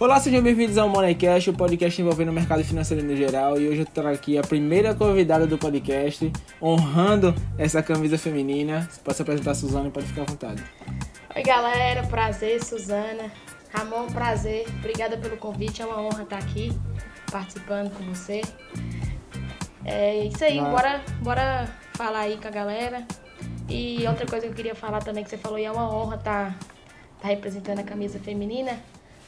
Olá, sejam bem-vindos ao Moneycast, o podcast envolvendo o mercado financeiro no geral. E hoje eu trago aqui a primeira convidada do podcast, honrando essa camisa feminina. Você pode se apresentar, Suzana, e pode ficar à vontade. Oi, galera, prazer, Suzana. Ramon, prazer. Obrigada pelo convite, é uma honra estar aqui participando com você. É isso aí, Ah. bora, bora falar aí com a galera. E outra coisa que eu queria falar também, que você falou, e é uma honra estar tá representando a camisa feminina.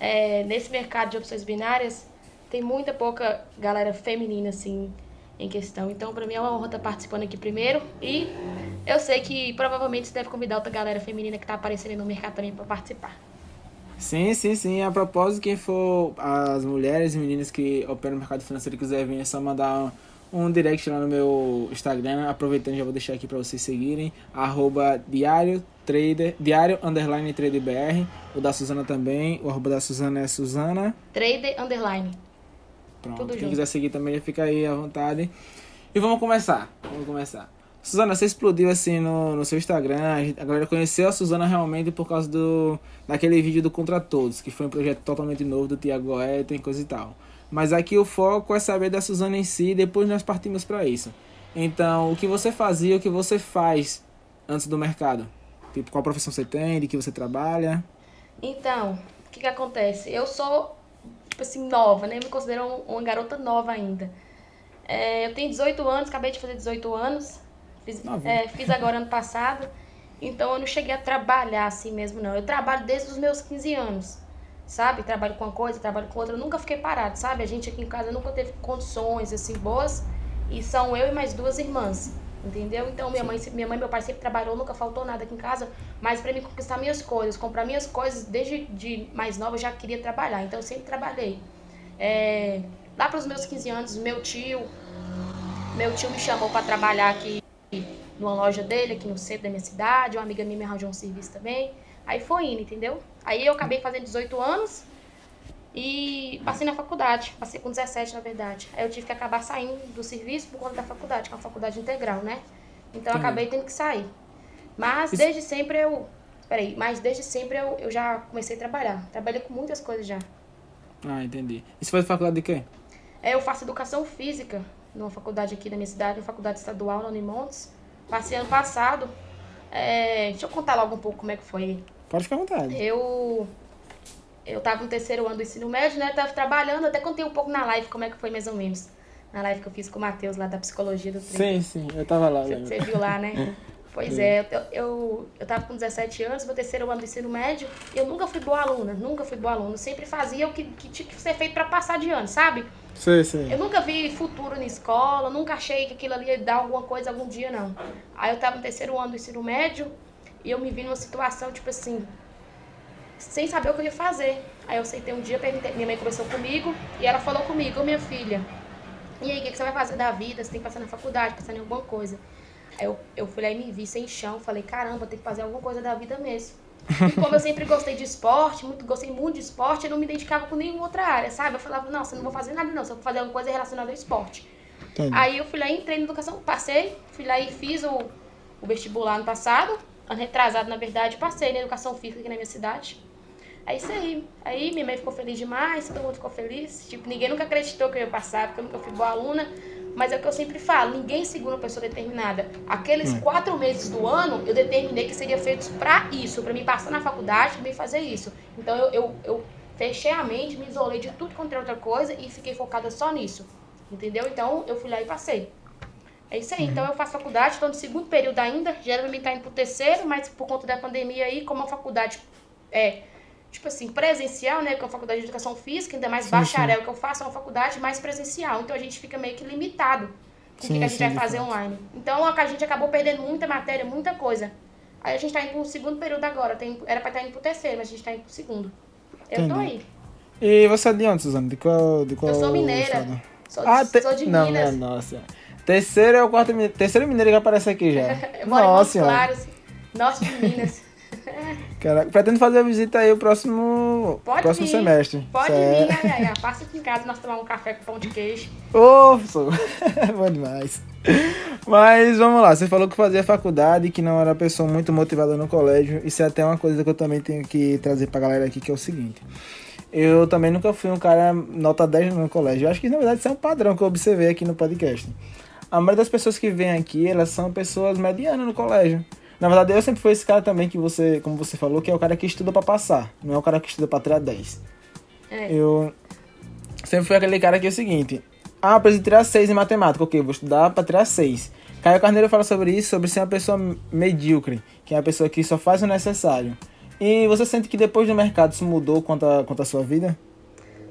É, nesse mercado de opções binárias, tem muita pouca galera feminina, assim, em questão. Então, pra mim é uma honra estar participando aqui primeiro. E eu sei que provavelmente você deve convidar outra galera feminina que tá aparecendo no mercado também pra participar. Sim, sim, sim. A propósito, quem for as mulheres e meninas que operam no mercado financeiro e quiser vir, é só mandar um, direct lá no meu Instagram. Aproveitando, já vou deixar aqui para vocês seguirem. Arroba diário, trader, diário underline trader BR. O da Suzana também. O arroba da Suzana é Suzana. Trader Underline. Pronto. Tudo Quem junto. quiser seguir também, já fica aí à vontade. E vamos começar. Vamos começar. Suzana, você explodiu assim no, no seu Instagram. A galera conheceu a Suzana realmente por causa do daquele vídeo do Contra Todos, que foi um projeto totalmente novo do Tiago Goethe e coisa e tal. Mas aqui o foco é saber da Suzana em si e depois nós partimos para isso. Então, o que você fazia, o que você faz antes do mercado? Tipo, qual profissão você tem, de que você trabalha? Então, o que que acontece? Eu sou, tipo assim, nova, né? Me considero um- uma garota nova ainda. É, eu tenho 18 anos, acabei de fazer 18 anos. Fiz, é, fiz agora ano passado. Então eu não cheguei a trabalhar assim mesmo, não. Eu trabalho desde os meus 15 anos. Sabe? Trabalho com uma coisa, trabalho com outra. Eu nunca fiquei parado, sabe? A gente aqui em casa nunca teve condições assim boas. E são eu e mais duas irmãs. Entendeu? Então minha mãe, minha mãe e meu pai sempre trabalhou, nunca faltou nada aqui em casa. Mas pra mim conquistar minhas coisas, comprar minhas coisas, desde de mais nova eu já queria trabalhar. Então eu sempre trabalhei. É, lá pros meus 15 anos, meu tio, meu tio me chamou pra trabalhar aqui numa loja dele, aqui no centro da minha cidade. Uma amiga minha me arranjou um serviço também. Aí foi indo, entendeu? Aí eu acabei fazendo 18 anos e passei na faculdade. Passei com 17, na verdade. Aí eu tive que acabar saindo do serviço por conta da faculdade, que é uma faculdade integral, né? Então eu acabei tendo que sair. Mas desde sempre eu. Peraí, mas desde sempre eu, eu já comecei a trabalhar. Trabalhei com muitas coisas já. Ah, entendi. E você faz faculdade de quê? É, eu faço educação física numa faculdade aqui da minha cidade, uma faculdade estadual, na Unimontes. Passei ano passado. É, deixa eu contar logo um pouco como é que foi. Pode ficar à vontade. Eu eu tava no terceiro ano do ensino médio, né? Tava trabalhando, até contei um pouco na live como é que foi mais ou menos. Na live que eu fiz com o Matheus lá da psicologia do treino. Sim, sim, eu tava lá, você viu lá, né? Pois é, eu, eu, eu tava com 17 anos, meu terceiro ano do ensino médio, e eu nunca fui boa aluna, nunca fui boa aluna. Sempre fazia o que, que tinha que ser feito pra passar de ano, sabe? Sei, sei. Eu nunca vi futuro na escola, nunca achei que aquilo ali ia dar alguma coisa algum dia, não. Aí eu tava no terceiro ano do ensino médio e eu me vi numa situação, tipo assim, sem saber o que eu ia fazer. Aí eu aceitei um dia, perguntei, minha mãe conversou comigo e ela falou comigo, ô minha filha, e aí, o que, que você vai fazer da vida? Você tem que passar na faculdade, passar em alguma coisa. Aí eu, eu fui lá e me vi sem chão, falei, caramba, tem que fazer alguma coisa da vida mesmo. E como eu sempre gostei de esporte, muito, gostei muito de esporte, eu não me identificava com nenhuma outra área, sabe? Eu falava, nossa, eu não vou fazer nada não, só vou fazer alguma coisa relacionada ao esporte. Entendi. Aí eu fui lá e entrei na educação, passei, fui lá e fiz o, o vestibular ano passado, ano retrasado, na verdade, passei na educação física aqui na minha cidade. É isso aí. Aí minha mãe ficou feliz demais, todo mundo ficou feliz. Tipo, ninguém nunca acreditou que eu ia passar, porque eu nunca fui boa aluna. Mas é o que eu sempre falo, ninguém segura uma pessoa determinada. Aqueles quatro meses do ano, eu determinei que seria feitos pra isso, pra me passar na faculdade, pra me fazer isso. Então eu, eu, eu fechei a mente, me isolei de tudo quanto era outra coisa e fiquei focada só nisso. Entendeu? Então eu fui lá e passei. É isso aí. Então eu faço faculdade, estou no segundo período ainda. Geralmente tá indo pro terceiro, mas por conta da pandemia aí, como a faculdade é, tipo assim, presencial, né? Que é uma faculdade de educação física, ainda mais Sim, bacharel que eu faço, é uma faculdade mais presencial. Então a gente fica meio que limitado com o que Sim, a gente sim, vai de fazer online. Então a gente acabou perdendo muita matéria, muita coisa. Aí a gente tá indo pro segundo período agora. Tem, era pra estar indo pro terceiro, mas a gente tá indo pro segundo. Eu tô Entendi. aí. E você é de onde, Suzana? De qual, de qual Eu sou mineira. Sou, Ah, te... sou de não, Minas. minha nossa. Terceiro é o quarto mineiro. Terceiro mineiro que aparece aqui já. Eu moro em Montes nossa senhora. Claros, norte de Minas. Caraca, pretendo fazer a visita aí o próximo, Pode próximo vir. semestre. Pode vir, ai, ai, ai. Passa aqui em casa nós tomar um café com pão de queijo. Ô, sou. Bom demais. Mas vamos lá, você falou que fazia faculdade, que não era pessoa muito motivada no colégio. Isso é até uma coisa que eu também tenho que trazer pra galera aqui, que é o seguinte. eu também nunca fui um cara nota 10 no colégio. Eu acho que na verdade isso é um padrão que eu observei aqui no podcast. A maioria das pessoas que vêm aqui, elas são pessoas medianas no colégio. Na verdade, eu sempre fui esse cara também que você, como você falou, que é o cara que estuda para passar, não é o cara que estuda para tirar 10. É. Eu sempre fui aquele cara que é o seguinte: ah, eu preciso tirar 6 em matemática, ok, vou estudar para tirar 6. Caio Carneiro fala sobre isso, sobre ser uma pessoa medíocre, que é uma pessoa que só faz o necessário. E você sente que depois do mercado isso mudou quanto a, quanto a sua vida?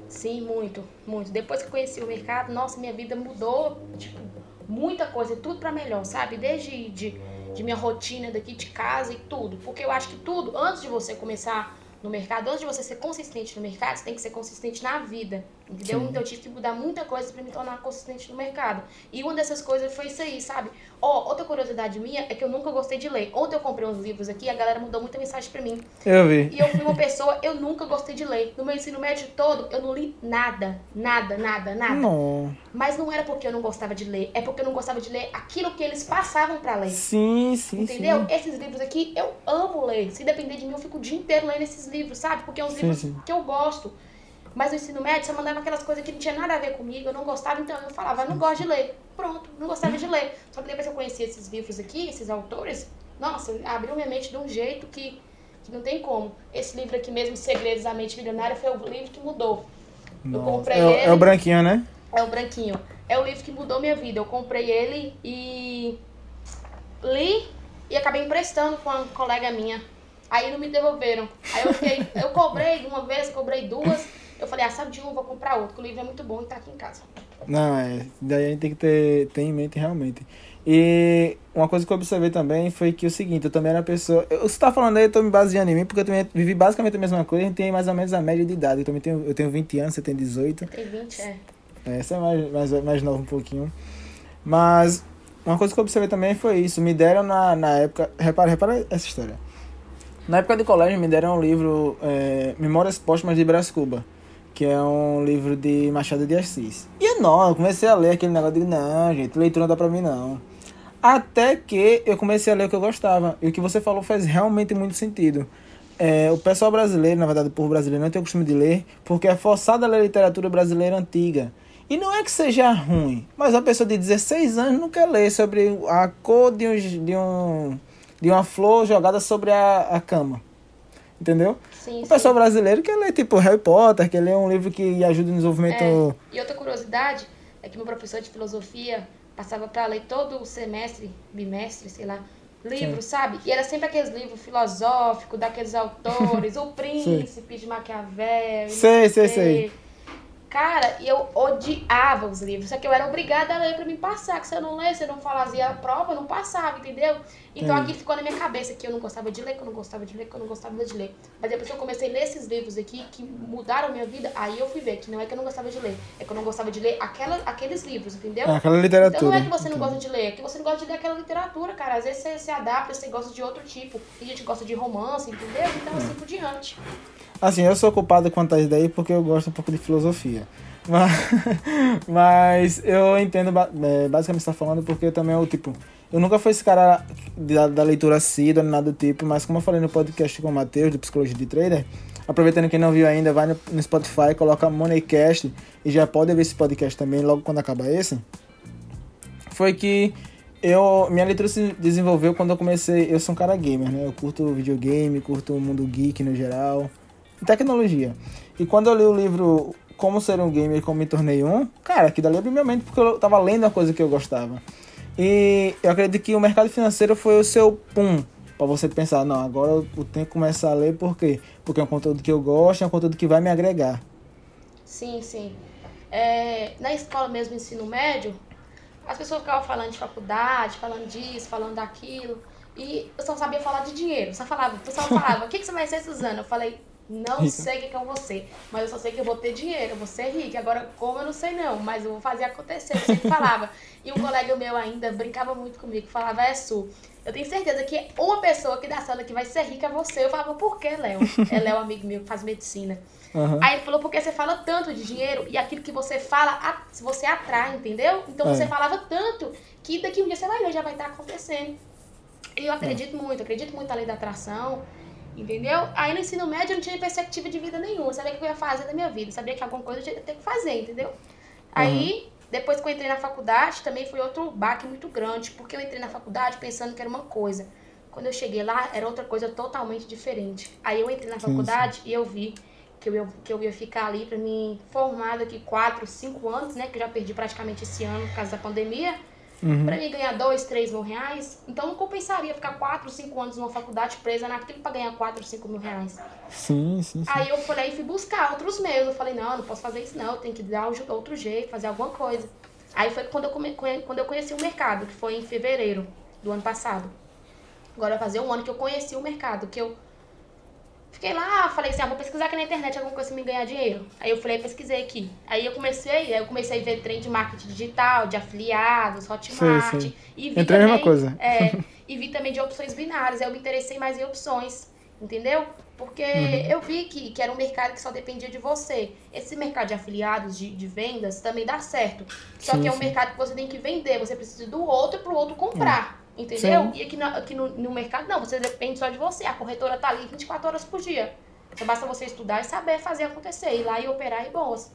Sim, muito, muito. Depois que eu conheci o mercado, nossa, minha vida mudou, tipo, muita coisa, tudo para melhor, sabe? Desde de, de minha rotina daqui de casa e tudo. Porque eu acho que tudo, antes de você começar no mercado, antes de você ser consistente no mercado, você tem que ser consistente na vida, entendeu? Sim. Então eu tive que mudar muita coisa para me tornar consistente no mercado. E uma dessas coisas foi isso aí, sabe? Ó, outra curiosidade minha é que eu nunca gostei de ler. Ontem eu comprei uns livros aqui a galera mandou muita mensagem para mim. Eu vi. E eu fui uma pessoa, eu nunca gostei de ler. No meu ensino médio todo, eu não li nada, nada, nada, nada. Não. Mas não era porque eu não gostava de ler, é porque eu não gostava de ler aquilo que eles passavam para ler. Sim, sim, Entendeu? sim. Esses livros aqui eu amo ler. Se depender de mim, eu fico o dia inteiro lendo esses livros, sabe? Porque é uns Sim, livros sim. que eu gosto. Mas no ensino médio, você mandava aquelas coisas que não tinha nada a ver comigo, eu não gostava, então eu falava, eu não gosto de ler. Pronto, não gostava de ler. Só que depois que eu conheci esses livros aqui, esses autores, nossa, abriu minha mente de um jeito que, que não tem como. Esse livro aqui mesmo, Segredos da Mente Milionária, foi o livro que mudou. Eu Nossa. comprei É, o- ele. é o branquinho, né? É o branquinho. É o livro que mudou minha vida. Eu comprei ele e li e acabei emprestando com uma colega minha. Aí não me devolveram. Aí eu fiquei, eu cobrei uma vez, cobrei duas. Eu falei, ah, sabe de um, vou comprar outro, que o livro é muito bom e tá aqui em casa. Não, é. Daí a gente tem que ter, ter em mente realmente. E uma coisa que eu observei também foi que o seguinte, eu também era uma pessoa. eu- Você tá falando aí, eu tô me baseando em mim, porque eu também vivi basicamente a mesma coisa, a gente tem mais ou menos a média de idade. Eu também tenho, eu tenho 20 anos, você tem 18. Tem 20, é. É, Essa é mais, mais, mais nova um pouquinho. Mas uma coisa que eu observei também foi isso. Me deram na, na época. Repara, repara essa história. Na época de colégio me deram um livro é, Memórias Póstumas de Brás Cuba. Que é um livro de Machado de Assis. E eu não, eu comecei a ler aquele negócio de não, gente, leitura não dá pra mim não. Até que eu comecei a ler o que eu gostava. E o que você falou faz realmente muito sentido. É, o pessoal brasileiro, na verdade o povo brasileiro, não tem o costume de ler, porque é forçado a ler literatura brasileira antiga. E não é que seja ruim, mas a pessoa de 16 anos não quer ler sobre a cor de, um, de, um, de uma flor jogada sobre a, a cama. Entendeu? Sim, O sim. pessoal brasileiro quer ler tipo Harry Potter, quer ler um livro que ajuda no desenvolvimento. É, e outra curiosidade é que meu professor de filosofia passava para ler todo o semestre, bimestre, sei lá, livros, sabe? E era sempre aqueles livros filosóficos daqueles autores, O Príncipe de Maquiavel. Sei, sei, quê. sei. Cara, e eu odiava os livros, só que eu era obrigada a ler pra me passar, que se eu não lesse, se eu não fazia a prova, eu não passava, entendeu? Então aqui ficou na minha cabeça que eu não gostava de ler, que eu não gostava de ler, que eu não gostava de ler. Mas depois que eu comecei a ler esses livros aqui, que mudaram a minha vida, aí eu fui ver que não é que eu não gostava de ler, é que eu não gostava de ler aquela, aqueles livros, entendeu? É, aquela Então literatura. não é que você não gosta de ler, é que você não gosta de ler aquela literatura, cara. Às vezes você se adapta, você gosta de outro tipo. Tem gente que gosta de romance, entendeu? Então assim por diante. Assim, eu sou culpado quanto a isso daí porque eu gosto um pouco de filosofia. Mas, mas eu entendo é, basicamente o que você tá falando porque eu também eu, tipo, eu nunca fui esse cara da, da leitura assídua, nada do tipo, mas como eu falei no podcast com o Matheus, do Psicologia de Trader, aproveitando quem não viu ainda, vai no, no Spotify, coloca Moneycast e já pode ouvir esse podcast também logo quando acabar esse. Foi que eu, minha leitura se desenvolveu quando eu comecei. Eu sou um cara gamer, né? Eu curto videogame, curto o mundo geek no geral, tecnologia. E quando eu li o livro Como Ser um Gamer e Como Me Tornei Um, cara, aquilo dali abriu minha mente porque eu tava lendo uma coisa que eu gostava. E eu acredito que o mercado financeiro foi o seu pum pra você pensar: não, agora eu tenho que começar a ler por quê? Porque é um conteúdo que eu gosto, é um conteúdo que vai me agregar. Sim, sim. É, na escola mesmo, ensino médio, as pessoas ficavam falando de faculdade, falando disso, falando daquilo. E eu só sabia falar de dinheiro. Só falava, o pessoal falava, o que, que você vai ser, Suzana? Eu falei, não sei o que, que eu vou ser, mas eu só sei que eu vou ter dinheiro, eu vou ser rica. Agora, como eu não sei não, mas eu vou fazer acontecer. Eu sempre falava. E um colega meu ainda brincava muito comigo, falava, é Su, eu tenho certeza que uma pessoa aqui da sala que vai ser rica é você. Eu falava, por que, Léo? É Léo, amigo meu, que faz medicina. Aham. Aí ele falou, porque você fala tanto de dinheiro e aquilo que você fala, você atrai, entendeu? Então É. você falava tanto que daqui um dia você vai ver, já vai estar acontecendo. E eu acredito muito, acredito muito na lei da atração. Entendeu? Aí no ensino médio eu não tinha perspectiva de vida nenhuma. Eu sabia o que eu ia fazer da minha vida. Eu sabia que alguma coisa eu ia ter que fazer, entendeu? Aí, depois que eu entrei na faculdade, também foi outro baque muito grande. Porque eu entrei na faculdade pensando que era uma coisa. Quando eu cheguei lá, era outra coisa totalmente diferente. Aí eu entrei na faculdade e eu vi que eu, ia, que eu ia ficar ali para mim formar daqui 4, 5 anos, né? Que eu já perdi praticamente esse ano por causa da pandemia. Uhum. Pra mim ganhar 2, 3 mil reais. Então não compensaria ficar 4, 5 anos numa faculdade presa naquilo pra ganhar 4, 5 mil reais. Sim, sim, sim. Aí eu falei e fui buscar outros meios. Eu falei, não, não posso fazer isso não, eu tenho que dar um- outro jeito, fazer alguma coisa. Aí foi quando eu, come- quando eu conheci o mercado, que foi em fevereiro do ano passado. Agora vai fazer um ano que eu conheci o mercado, que eu fiquei lá, falei assim, ah, vou pesquisar aqui na internet alguma coisa pra me ganhar dinheiro. Aí eu falei, pesquisei aqui. Aí eu comecei, aí eu comecei a ver trem de marketing digital, de afiliados, Hotmart. Sei, sei. E vi Entrei também- coisa. É, e vi também de opções binárias. Aí eu me interessei mais em opções, entendeu? Porque Uhum. eu vi que, que era um mercado que só dependia de você. Esse mercado de afiliados, de, de vendas, também dá certo. Só Sim, que é um sim. mercado que você tem que vender. Você precisa do outro pro outro comprar. Entendeu? Sim. E aqui, na- aqui no, no mercado, não. Você depende só de você. A corretora tá ali 24 horas por dia. Só basta você estudar e saber fazer acontecer. Ir lá e operar em boas.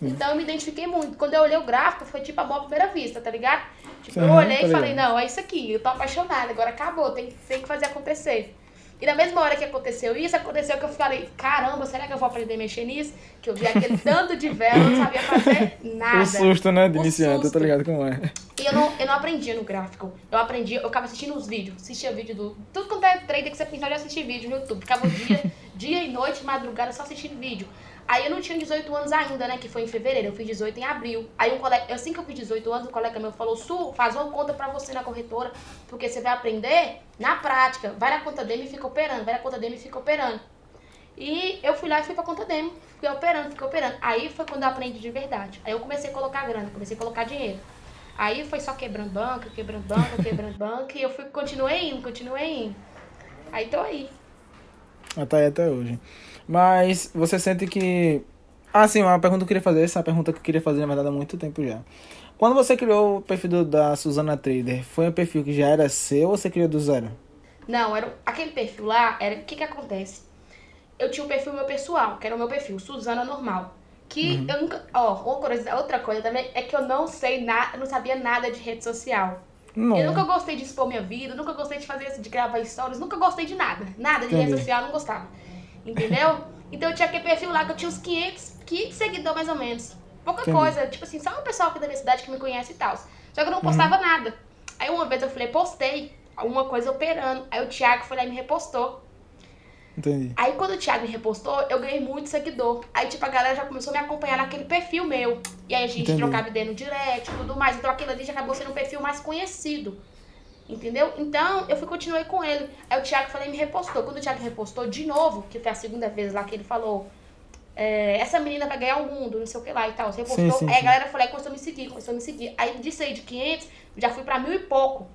Então eu me identifiquei muito. Quando eu olhei o gráfico, foi tipo a boa primeira vista, tá ligado? Tipo, eu Aham, olhei tá e falei, não, é isso aqui, eu tô apaixonada, agora acabou, tem, tem que fazer acontecer. E na mesma hora que aconteceu isso, aconteceu que eu falei, caramba, será que eu vou aprender a mexer nisso? Que eu vi aquele tanto de vela, eu não sabia fazer nada. O susto, né, de iniciante, tá ligado como é. E eu não, eu não aprendia no gráfico. Eu aprendi, eu ficava assistindo os vídeos. Assistia vídeo do. Tudo quanto é trader que você pensar, eu já assisti vídeo no YouTube. Ficava o dia, dia e noite, madrugada, só assistindo vídeo. Aí eu não tinha 18 anos ainda, né? Que foi em fevereiro. Eu fiz 18 em abril. Aí um colega, assim que eu fiz 18 anos, um colega meu falou: Su, faz uma conta pra você na corretora, porque você vai aprender na prática. Vai na conta demo e fica operando. Vai na conta demo e fica operando. E eu fui lá e fui pra conta demo. Fiquei operando, fiquei operando. Aí foi quando eu aprendi de verdade. Aí eu comecei a colocar grana, comecei a colocar dinheiro. Aí foi só quebrando banca, quebrando banca, quebrando banca. E eu fui, continuei indo, continuei indo. Aí tô aí. Até aí até hoje. Mas você sente que. Ah, sim, uma pergunta que eu queria fazer, essa é uma pergunta que eu queria fazer, na verdade, há muito tempo já. Quando você criou o perfil do- da Suzana Trader, foi um perfil que já era seu ou você criou do zero? Não, era aquele perfil lá, era o que que acontece? Eu tinha um perfil meu pessoal, que era o meu perfil, Suzana normal. Que eu nunca, ó, uma coisa, outra coisa também é que eu não sei nada, não sabia nada de rede social. Não. Eu nunca gostei de expor minha vida, nunca gostei de fazer isso, de gravar stories, nunca gostei de nada. Nada de rede Entendi. social, eu não gostava. Entendeu? Então eu tinha aquele perfil lá que eu tinha uns 500, 500 seguidores mais ou menos. Pouca Entendi. coisa, tipo assim, só um pessoal aqui da minha cidade que me conhece e tal. Só que eu não Uhum. postava nada. Aí uma vez eu falei, postei alguma coisa operando. Aí o Thiago foi lá e me repostou. Entendi. Aí quando o Thiago me repostou, eu ganhei muito seguidor. Aí, tipo, a galera já começou a me acompanhar naquele perfil meu. E aí a gente Entendi. trocava ideia no direct e tudo mais. Então aquilo ali já acabou sendo um perfil mais conhecido. Entendeu? Então, eu fui continuei com ele. Aí o Thiago falei me repostou. Quando o Thiago repostou de novo, que foi a segunda vez lá que ele falou. é, essa menina vai ganhar o mundo, não sei o que lá e tal. Você repostou. Sim, sim, aí a galera falou, começou a me seguir, começou a me seguir. Aí disso aí de 500, já fui pra mil e pouco.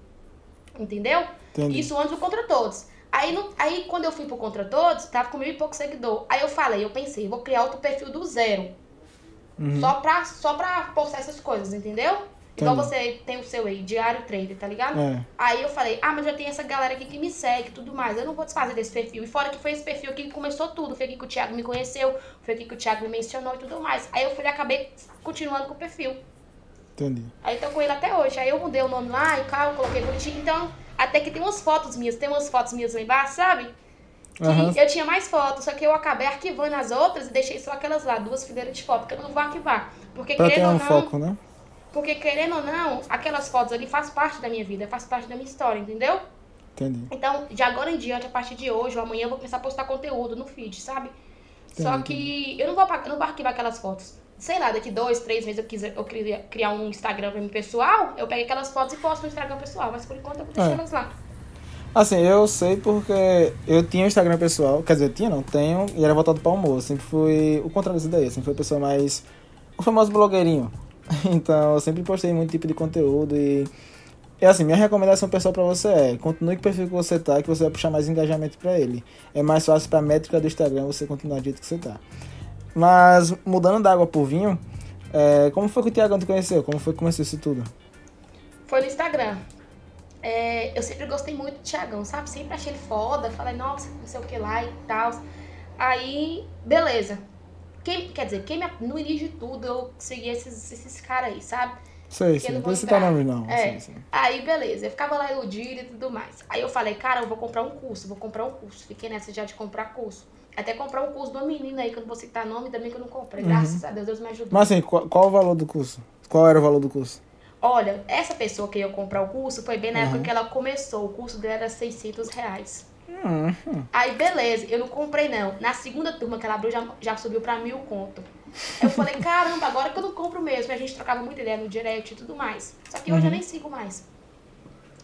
Entendeu? Entendi. Isso antes do Contra Todos. Aí, no- aí quando eu fui pro Contra Todos, tava com mil e pouco seguidor. Aí eu falei, eu pensei, vou criar outro perfil do zero. Uhum. Só, pra, só pra postar essas coisas, entendeu? Igual você tem o seu aí, Diário Trader, tá ligado? É. Aí eu falei, ah, mas já tem essa galera aqui que me segue e tudo mais. Eu não vou desfazer desse perfil. E fora que foi esse perfil aqui que começou tudo. Foi aqui que o Thiago me conheceu, foi aqui que o Thiago me mencionou e tudo mais. Aí eu fui acabei continuando com o perfil. Entendi. Aí tô com ele até hoje. Aí eu mudei o nome lá e tal, coloquei bonitinho. Então, até que tem umas fotos minhas, tem umas fotos minhas lá embaixo, sabe? Que Aham. eu tinha mais fotos, só que eu acabei arquivando as outras e deixei só aquelas lá, duas fileiras de foto, que eu não vou arquivar. Porque Pra ter querendo um ou não, foco, né? Porque querendo ou não, aquelas fotos ali faz parte da minha vida, faz parte da minha história, entendeu? Entendi. Então, de agora em diante, a partir de hoje ou amanhã, eu vou começar a postar conteúdo no feed, sabe? Só Entendi, que eu não vou, eu não vou arquivar aquelas fotos. Sei lá, daqui dois, três meses eu quiser eu queria criar um Instagram pra mim pessoal, eu pego aquelas fotos e posto no Instagram pessoal, mas por enquanto eu vou deixar É. elas lá. Assim, eu sei porque eu tinha Instagram pessoal, quer dizer, tinha não, tenho, e era voltado para humor. Sempre fui o contrário disso daí, sempre fui a pessoa mais. o famoso blogueirinho. Então, eu sempre postei muito tipo de conteúdo e. É assim, minha recomendação pessoal pra você é: continue com o perfil que você tá, que você vai puxar mais engajamento pra ele. É mais fácil pra métrica do Instagram você continuar do jeito que você tá. Mas, mudando da água pro vinho, é, como foi que o Thiagão te conheceu? Como foi que começou isso tudo? Foi no Instagram. é, eu sempre gostei muito do Tiagão, sabe? Sempre achei ele foda. Falei, nossa, não sei o que lá e tal. Aí, beleza. Quem, quer dizer, quem me, no início de tudo eu segui esses, esses caras aí, sabe? Sei, sim. Não você tá nome não. É. Sim, sim. Aí, beleza. Eu ficava lá iludida e tudo mais. Aí eu falei, cara, eu vou comprar um curso, vou comprar um curso. Fiquei nessa já de comprar curso. Até comprar um curso de uma menina aí, que eu não vou citar nome, também que eu não comprei. Graças a Deus, Deus me ajudou. Mas assim, qual, qual o valor do curso? Qual era o valor do curso? Olha, essa pessoa que ia comprar o curso foi bem na época Uhum. que ela começou. O curso dela era 600 reais. Uhum. Aí, beleza, eu não comprei não. Na segunda turma que ela abriu, já, já subiu pra mil conto. Eu falei, caramba, agora que eu não compro mesmo. A gente trocava muita ideia no direct e tudo mais. Só que hoje eu nem sigo mais.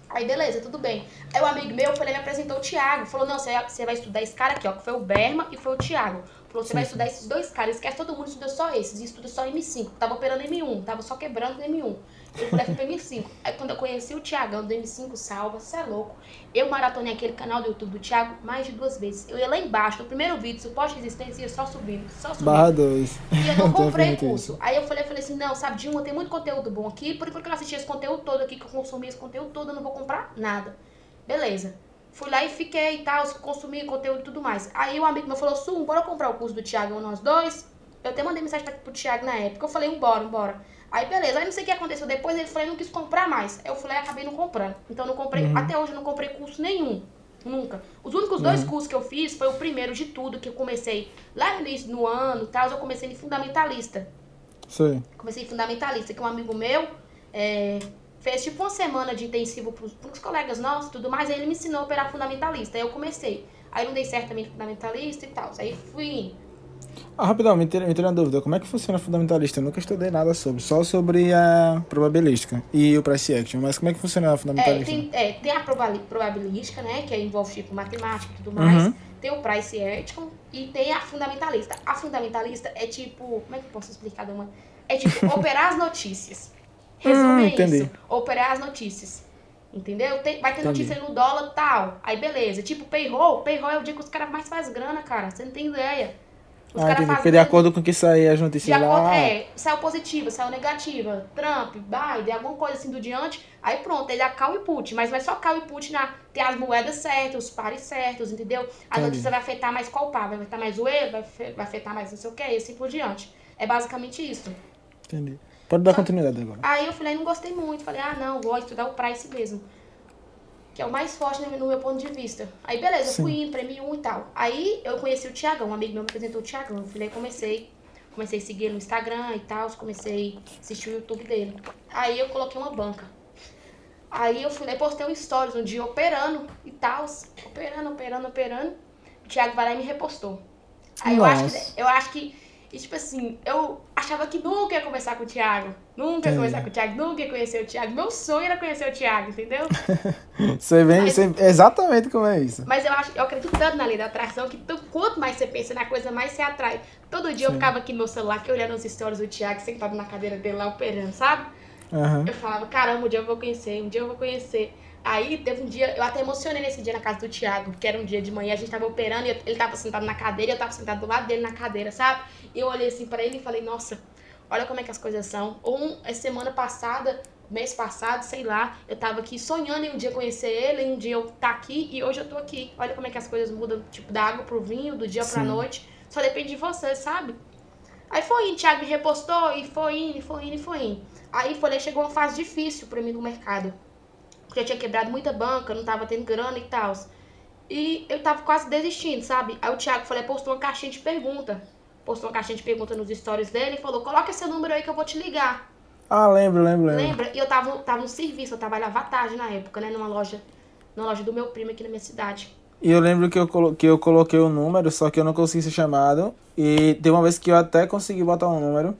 Aí, beleza, tudo bem. Aí, o amigo meu, ele me apresentou o Thiago. Falou, não, você você vai estudar esse cara aqui, ó, que foi o Berma e foi o Thiago. Falou, você vai estudar esses dois caras, esquece todo mundo, estuda só esses. E estuda só M5. Tava operando M1, tava só quebrando M1. Eu falei, fui pra M5. Aí, quando eu conheci o Thiagão do M5 Salva, você é louco. Eu maratonei aquele canal do YouTube do Thiago mais de duas vezes. Eu ia lá embaixo, no primeiro vídeo, suporte de resistência, ia só subindo, só subindo. Barra 2. E eu não comprei curso. Aí eu falei, eu falei assim, não, sabe, de uma tem muito conteúdo bom aqui, por enquanto que eu assisti esse conteúdo todo aqui, que eu consumi esse conteúdo todo, eu não vou comprar nada. Beleza. Fui lá e fiquei e tal, consumi conteúdo e tudo mais. Aí o amigo meu falou, Sum, bora comprar o curso do Thiago, nós dois. Eu até mandei mensagem pro Thiago na época, eu falei, bora, bora. Aí beleza, aí não sei o que aconteceu depois, ele falou, não quis comprar mais. Eu falei, acabei não comprando. Então não comprei, até hoje eu não comprei curso nenhum. Nunca. Os únicos dois cursos que eu fiz foi o primeiro de tudo, que eu comecei lá no início do ano e tal, eu comecei em fundamentalista. Sei. Comecei em fundamentalista, que um amigo meu é, fez tipo uma semana de intensivo pros, pros colegas nossos e tudo mais, aí ele me ensinou a operar fundamentalista. Aí eu comecei. Aí não dei certo também fundamentalista e tal. Aí fui indo. Ah, rapidão, me tirei uma dúvida. Como é que funciona fundamentalista? Eu nunca estudei nada sobre. Só sobre a probabilística e o price action. Mas como é que funciona a É, fundamentalista? tem, é, tem a probabilística, né? Que envolve tipo matemática e tudo mais. Uhum. Tem o price action e tem a fundamentalista. A fundamentalista é tipo. Como é que eu posso explicar, Dama? É tipo operar as notícias. Hum, é entendi. isso. Operar as notícias. Entendeu? Tem- vai ter Entendi. notícia no dólar tal. Aí beleza. Tipo payroll. Payroll é o dia que os caras mais fazem grana, cara. Você não tem ideia. Os Ah, entendi. Porque de acordo com o que sair as de notícias acordo, lá. é, saiu positiva, saiu negativa, Trump, Biden, alguma coisa assim do diante, aí pronto, ele é call e put, mas não é só call e put na, tem as moedas certas, os pares certos, entendeu? A notícia vai afetar mais qual par, vai afetar mais o euro, vai, vai afetar mais não sei o que, e assim por diante. É basicamente isso. Entendi. Pode dar continuidade agora. Aí eu falei, não gostei muito, falei, ah não, vou estudar o price mesmo. Que é o mais forte no, no meu ponto de vista. Aí beleza, eu Sim. fui indo, prêmio 1 e tal. Aí eu conheci o Tiagão, um amigo meu me apresentou o Tiagão. Eu falei, comecei, comecei a seguir ele no Instagram e tal, comecei a assistir o YouTube dele. Aí eu coloquei uma banca. Aí eu fui lá e postei um stories um dia operando e tal, operando, operando, operando. O Thiago vai lá e me repostou. Aí eu acho, Nossa. que, eu acho que, e, tipo assim, eu achava que nunca ia conversar com o Thiago. Nunca ia Entendi. conversar com o Thiago, nunca ia conhecer o Thiago. Meu sonho era conhecer o Thiago, entendeu? Você vem, Mas- você- exatamente como é isso. Mas eu acho, eu acredito tanto na lei da atração que tu- quanto mais você pensa na coisa, mais você atrai. Todo dia eu Sim. ficava aqui no meu celular, aqui olhando as stories do Thiago, sentado na cadeira dele lá operando, sabe? Aham. Eu falava, caramba, um dia eu vou conhecer, um dia eu vou conhecer. Aí teve um dia, eu até emocionei nesse dia na casa do Thiago, que era um dia de manhã, a gente tava operando e ele tava sentado na cadeira e eu tava sentado do lado dele na cadeira, sabe? E eu olhei assim pra ele e falei, nossa, olha como é que as coisas são. Um, a semana passada, mês passado, sei lá, eu tava aqui sonhando em um dia conhecer ele, em um dia eu tá aqui e hoje eu tô aqui. Olha como é que as coisas mudam, tipo, da água pro vinho, do dia pra Sim. noite. Só depende de você, sabe? Aí foi indo, Thiago me repostou e foi indo, e foi indo, e foi indo. Aí foi, chegou uma fase difícil pra mim no mercado. Porque eu tinha quebrado muita banca, não tava tendo grana e tal. E eu tava quase desistindo, sabe? Aí o Thiago falei, postou uma caixinha de pergunta. Postou uma caixinha de pergunta nos stories dele e falou, coloca esse número aí que eu vou te ligar. Ah, lembro, lembro, lembro. Lembra? E eu tava, tava no serviço, eu trabalhava à tarde na época, né? Numa loja, numa loja do meu primo aqui na minha cidade. E eu lembro que eu, que eu coloquei o número, só que eu não consegui ser chamado. E teve uma vez que eu até consegui botar um número.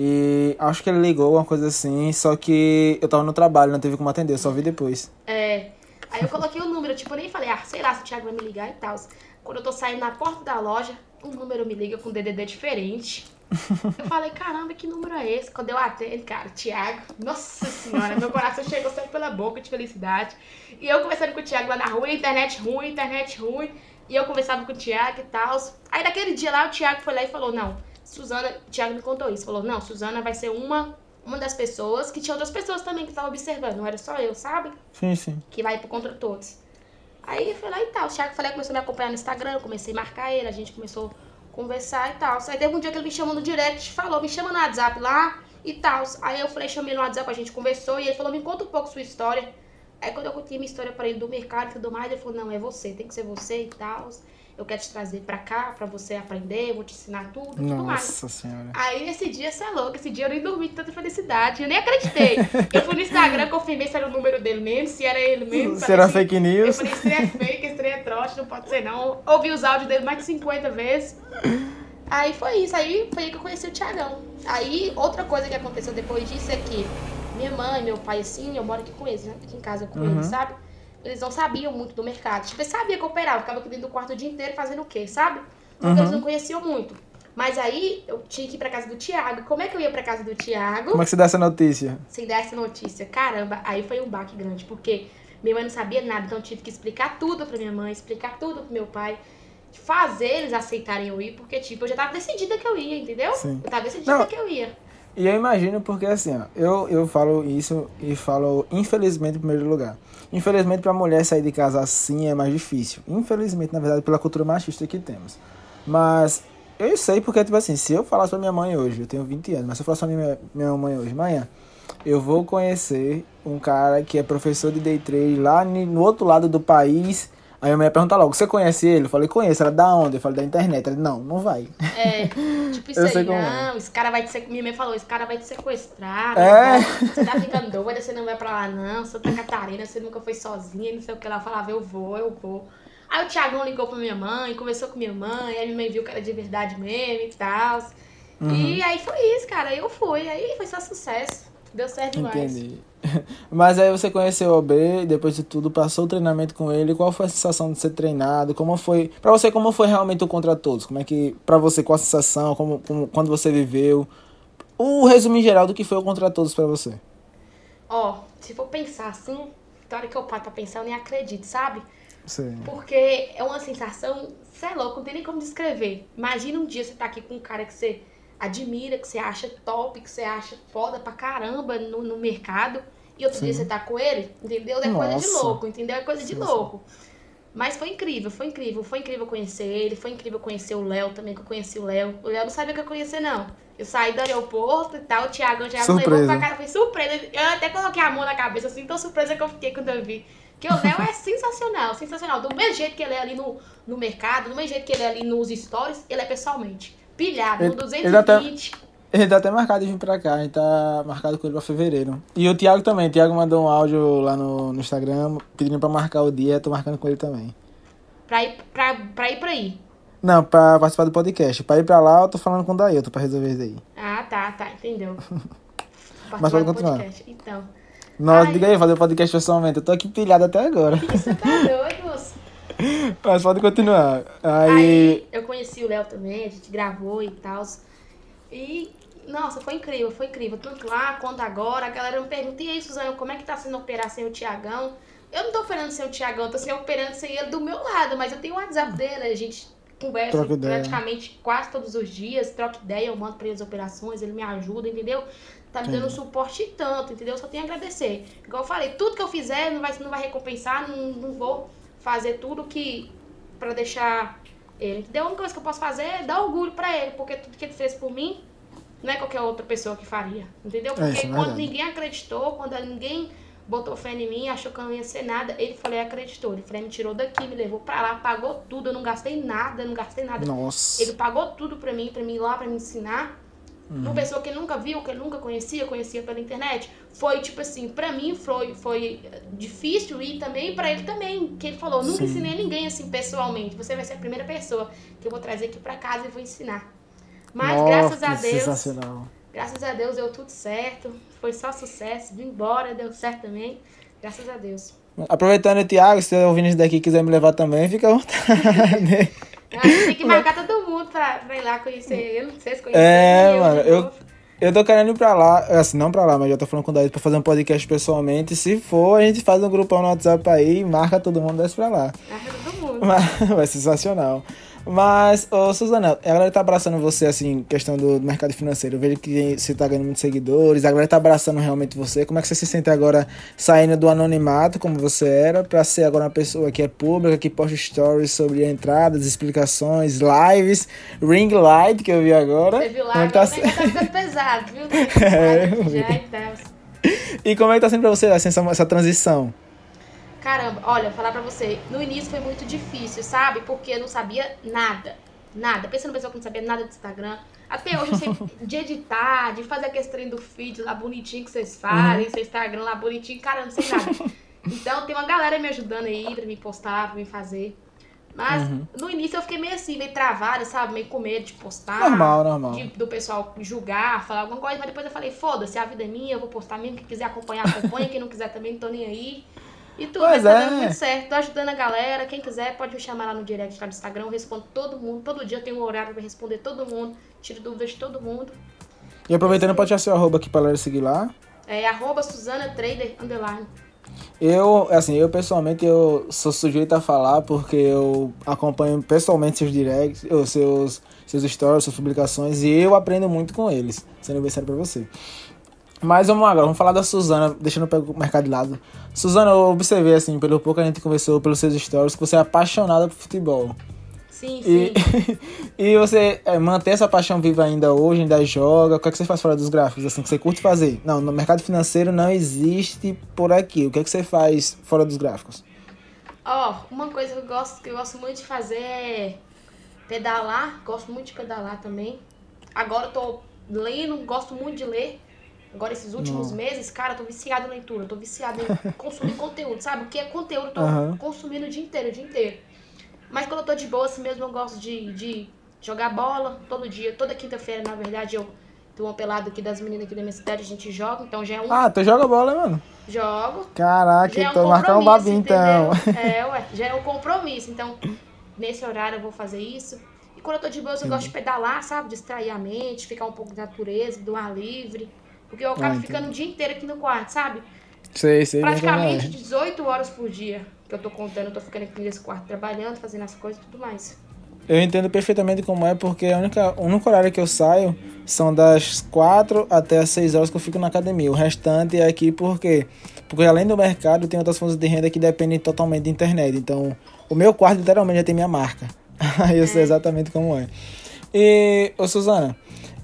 E acho que ele ligou, uma coisa assim. Só que eu tava no trabalho, não teve como atender, eu só vi depois. É. Aí eu coloquei o número, tipo, eu nem falei, ah, sei lá se o Thiago vai me ligar e tal. Quando eu tô saindo na porta da loja, um número me liga com DDD diferente. Eu falei, caramba, que número é esse? Quando eu atendo, cara, Thiago, nossa senhora, meu coração chegou sempre pela boca de felicidade. E eu conversando com o Thiago lá na rua, internet ruim, internet ruim. E eu conversava com o Thiago e tal. Aí naquele dia lá, o Thiago foi lá e falou, não, Suzana, o Thiago me contou isso, falou, não, Suzana vai ser uma uma das pessoas que tinha outras pessoas também que estavam observando, não era só eu, sabe? Sim, sim. Que vai pro contra todos. Aí eu fui lá e tal. O Thiago falei, começou a me acompanhar no Instagram, comecei a marcar ele, a gente começou a conversar e tal. Aí teve um dia que ele me chamou no direct, falou, me chama no WhatsApp lá e tal. Aí eu falei, chamei no WhatsApp, a gente conversou e ele falou, me conta um pouco sua história. Aí quando eu contei minha história pra ele do mercado e tudo mais, ele falou, não, é você, tem que ser você e tal. Eu quero te trazer pra cá, pra você aprender, eu vou te ensinar tudo e tudo mais. Nossa senhora. Aí esse dia, você é louco, esse dia eu nem dormi de tanta felicidade, eu nem acreditei. Eu fui no Instagram, confirmei se era o número dele mesmo, se era ele mesmo. Se era Falei assim, fake Eu news. falei, esse trem é fake, esse trem é trote, não pode ser não. Ouvi os áudios dele mais de 50 vezes. Aí foi isso, aí foi aí que eu conheci o Thiagão. Aí, outra coisa que aconteceu depois disso é que minha mãe, meu pai, assim, eu moro aqui com eles, né? Aqui em casa com Uhum. eles, sabe? Eles não sabiam muito do mercado. Tipo, eles sabiam que eu operava, ficava aqui dentro do quarto o dia inteiro fazendo o quê, sabe? Porque Uhum. eles não conheciam muito. Mas aí eu tinha que ir pra casa do Thiago. Como é que eu ia pra casa do Thiago? Como é que você dá essa notícia? sem dar essa notícia. Caramba, aí foi um baque grande, porque minha mãe não sabia nada, então eu tive que explicar tudo pra minha mãe, explicar tudo pro meu pai, fazer eles aceitarem eu ir, porque, tipo, eu já tava decidida que eu ia, entendeu? Sim. Eu tava decidida Não. que eu ia. E eu imagino porque assim, ó, eu, eu falo isso e falo infelizmente em primeiro lugar. Infelizmente pra mulher sair de casa assim é mais difícil. Infelizmente, na verdade, pela cultura machista que temos. Mas eu sei porque, tipo assim, se eu falasse pra minha mãe hoje, eu tenho 20 anos, mas se eu falasse pra minha, minha mãe hoje, manhã, eu vou conhecer um cara que é professor de day trade lá no outro lado do país. Aí a ia perguntar logo, você conhece ele? Eu falei, conheço. Ela, da onde? Eu falei, da internet. Ela, não, não vai. É, tipo isso Eu aí, é. não, esse cara vai te sequestrar. Minha mãe falou, esse cara vai te sequestrar. É. Você tá ficando doida, você não vai pra lá, não. Santa Catarina, você nunca foi sozinha, não sei o que. Ela falava, eu vou, eu vou. Aí o Thiagão ligou pra minha mãe, conversou com minha mãe, aí minha mãe viu que era de verdade mesmo e tal. Uhum. E aí foi isso, cara. Eu fui, aí foi só sucesso. Deu certo demais. Entendi. Mas aí você conheceu o OB, depois de tudo, passou o treinamento com ele. Qual foi a sensação de ser treinado? Como foi. Pra você, como foi realmente o contra todos? Como é que. Pra você, qual a sensação? Como, como, quando você viveu? O resumo em geral do que foi o contra todos pra você. Ó, se for pensar assim, na hora que eu paro pra pensar, eu nem acredito, sabe? Sim. Porque é uma sensação, você é louco, não tem nem como descrever. Imagina um dia você tá aqui com um cara que você admira, que você acha top, que você acha foda pra caramba no, no mercado, e outro dia você tá com ele, entendeu? É coisa de Nossa. louco, entendeu? É coisa de Sim, sim. louco. Mas foi incrível, foi incrível. Foi incrível conhecer ele, foi incrível conhecer o Léo também, que eu conheci o Léo. O Léo não sabia que eu conhecia, não. Eu saí do aeroporto e tal, o Thiago, Thiago levou pra casa, foi surpresa. Eu até coloquei a mão na cabeça, assim, tão surpresa que eu fiquei quando eu vi. Porque o Léo é sensacional, sensacional. Do mesmo jeito que ele é ali no, no mercado, do mesmo jeito que ele é ali nos stories, ele é pessoalmente. Pilhado, Ele- no ele até- 220. Ele tá até marcado de vir pra cá, a gente tá marcado com ele pra fevereiro. E o Thiago também, o Thiago mandou um áudio lá no, no Instagram pedindo pra marcar o dia, tô marcando com ele também. Pra ir pra, pra ir pra aí. Não, pra participar do podcast. Pra ir pra lá, eu tô falando com o Dailton pra resolver isso aí. Ah, tá, tá, entendeu. Mas pode continuar. podcast. Então. Nossa, Ai. diga aí, fazer o podcast pessoalmente. Eu tô aqui pilhado até agora. Você tá doido, moço? Mas pode continuar. Aí. Aí eu conheci o Léo também, a gente gravou e tal. E, nossa, foi incrível, foi incrível. Tanto lá quanto agora. A galera me pergunta, e aí, Suzana, como é que tá sendo operar sem o Tiagão? Eu não tô operando sem o Tiagão, eu tô sem operando sem ele do meu lado, mas eu tenho o WhatsApp dele, a gente conversa praticamente quase todos os dias, troca ideia, eu mando pra ele as operações, ele me ajuda, entendeu? Tá me dando suporte tanto, entendeu? Só tenho a agradecer. Igual eu falei, tudo que eu fizer não vai, não vai recompensar, não, não vou fazer tudo que pra deixar ele. Entendeu? A única coisa que eu posso fazer é dar orgulho pra ele, porque tudo que ele fez por mim não é qualquer outra pessoa que faria. Entendeu? É, Porque é quando ninguém acreditou, quando ninguém botou fé em mim, achou que eu não ia ser nada, ele falou, acreditou. Ele falou, me tirou daqui, me levou pra lá, pagou tudo, eu não gastei nada, eu não gastei nada. Nossa. Ele pagou tudo pra mim, pra mim ir lá, pra me ensinar. Uhum. Uma pessoa que ele nunca viu, que ele nunca conhecia, conhecia pela internet. Foi, tipo assim, pra mim foi, foi difícil e também pra ele também. Que ele falou, nunca Sim. ensinei ninguém assim pessoalmente. Você vai ser a primeira pessoa que eu vou trazer aqui pra casa e vou ensinar. Mas Nossa, graças a Deus, Sensacional. graças a Deus deu tudo certo. Foi só sucesso, vim embora, deu certo também. Graças a Deus. Aproveitando, Thiago, se você ouvindo isso daqui e quiser me levar também, fica à vontade. Tem que marcar todo mundo pra, pra ir lá conhecer ele, vocês conhecerem É, eu mano, de eu-. Eu tô querendo ir pra lá, assim, não pra lá, mas já tô falando com o Daí pra fazer um podcast pessoalmente. Se for, a gente faz um grupão no WhatsApp aí, marca todo mundo e desce pra lá. Marca todo mundo. Mas- Vai ser sensacional. Mas, ô Suzana, a galera tá abraçando você, assim, questão do mercado financeiro. Eu vejo que você tá ganhando muitos seguidores, a galera tá abraçando realmente você. Como é que você se sente agora saindo do anonimato, como você era, pra ser agora uma pessoa que é pública, que posta stories sobre entradas, explicações, lives, ring light, que eu vi agora. Você viu lá, Como é tá... tá... tá ficando pesado, viu? É, eu vi. já, então. E como é que tá sendo pra você assim, essa, essa transição? Caramba, olha, falar pra você, no início foi muito difícil, sabe? Porque eu não sabia nada. Nada. Pensa numa pessoa que não sabia nada do Instagram. Até hoje eu sei de editar, de fazer aquele trem do feed lá bonitinho que vocês fazem, seu Instagram lá bonitinho, cara, não sei nada. Então tem uma galera me ajudando aí pra me postar, pra me fazer. Mas no início eu fiquei meio assim, meio travada, sabe? Meio com medo de postar. Normal, normal. de- do pessoal julgar, falar alguma coisa, mas depois eu falei, foda-se, a vida é minha, eu vou postar mesmo. Quem quiser acompanhar, acompanha. Quem não quiser também, não tô nem aí. E tudo, Pois mas tá é. dando muito certo. Tô ajudando a galera. Quem quiser pode me chamar lá no direct lá do Instagram. Eu respondo todo mundo. Todo dia eu tenho um horário pra responder todo mundo. Tiro dúvidas de todo mundo. E aproveitando, pode deixar seu arroba aqui pra galera seguir lá. É arroba Suzana Trader Underline. Eu, assim, eu pessoalmente eu sou sujeito a falar porque eu acompanho pessoalmente seus directs, os seus, seus stories, suas publicações e eu aprendo muito com eles, sendo bem sério pra você. Mas vamos lá agora, vamos falar da Suzana, deixando o mercado de lado. Suzana, eu observei, assim, pelo pouco que a gente conversou, pelos seus stories, que você é apaixonada por futebol. Sim, sim. E, e você é, mantém essa paixão viva ainda hoje, ainda joga? O que é que você faz fora dos gráficos, assim, que você curte fazer? Não, no mercado financeiro não existe por aqui. O que é que você faz fora dos gráficos? Ó, uma coisa que eu gosto, que eu gosto muito de fazer é pedalar. Gosto muito de pedalar também. Agora eu tô lendo, gosto muito de ler. Agora, esses últimos meses, cara, eu tô viciada em leitura. Eu tô viciada em consumir conteúdo, sabe? O que é conteúdo, eu tô Aham. consumindo o dia inteiro, o dia inteiro. Mas quando eu tô de boa, assim mesmo, eu gosto de, de jogar bola todo dia. Toda quinta-feira, na verdade, eu tenho uma pelada aqui das meninas aqui da minha cidade, a gente joga. Então já é um Ah, tu joga bola, mano? jogo. Caraca, Já é um então marcar um babinho então. É, ué, já é um compromisso. Então, nesse horário eu vou fazer isso. E quando eu tô de boa, eu gosto de pedalar, sabe? Distrair a mente, ficar um pouco de natureza, do ar livre. Porque eu acabo Ah, ficando o dia inteiro aqui no quarto, sabe? Sei, sei. como Praticamente é. 18 horas por dia que eu tô contando. Eu tô ficando aqui nesse quarto trabalhando, fazendo as coisas e tudo mais. Eu entendo perfeitamente como é, porque a única, o único horário que eu saio são das 4 até as 6 horas que eu fico na academia. O restante é aqui porque, porque além do mercado, tem outras fontes de renda que dependem totalmente da internet. Então, o meu quarto literalmente já tem minha marca. Aí eu sei exatamente como é. E, ô Suzana,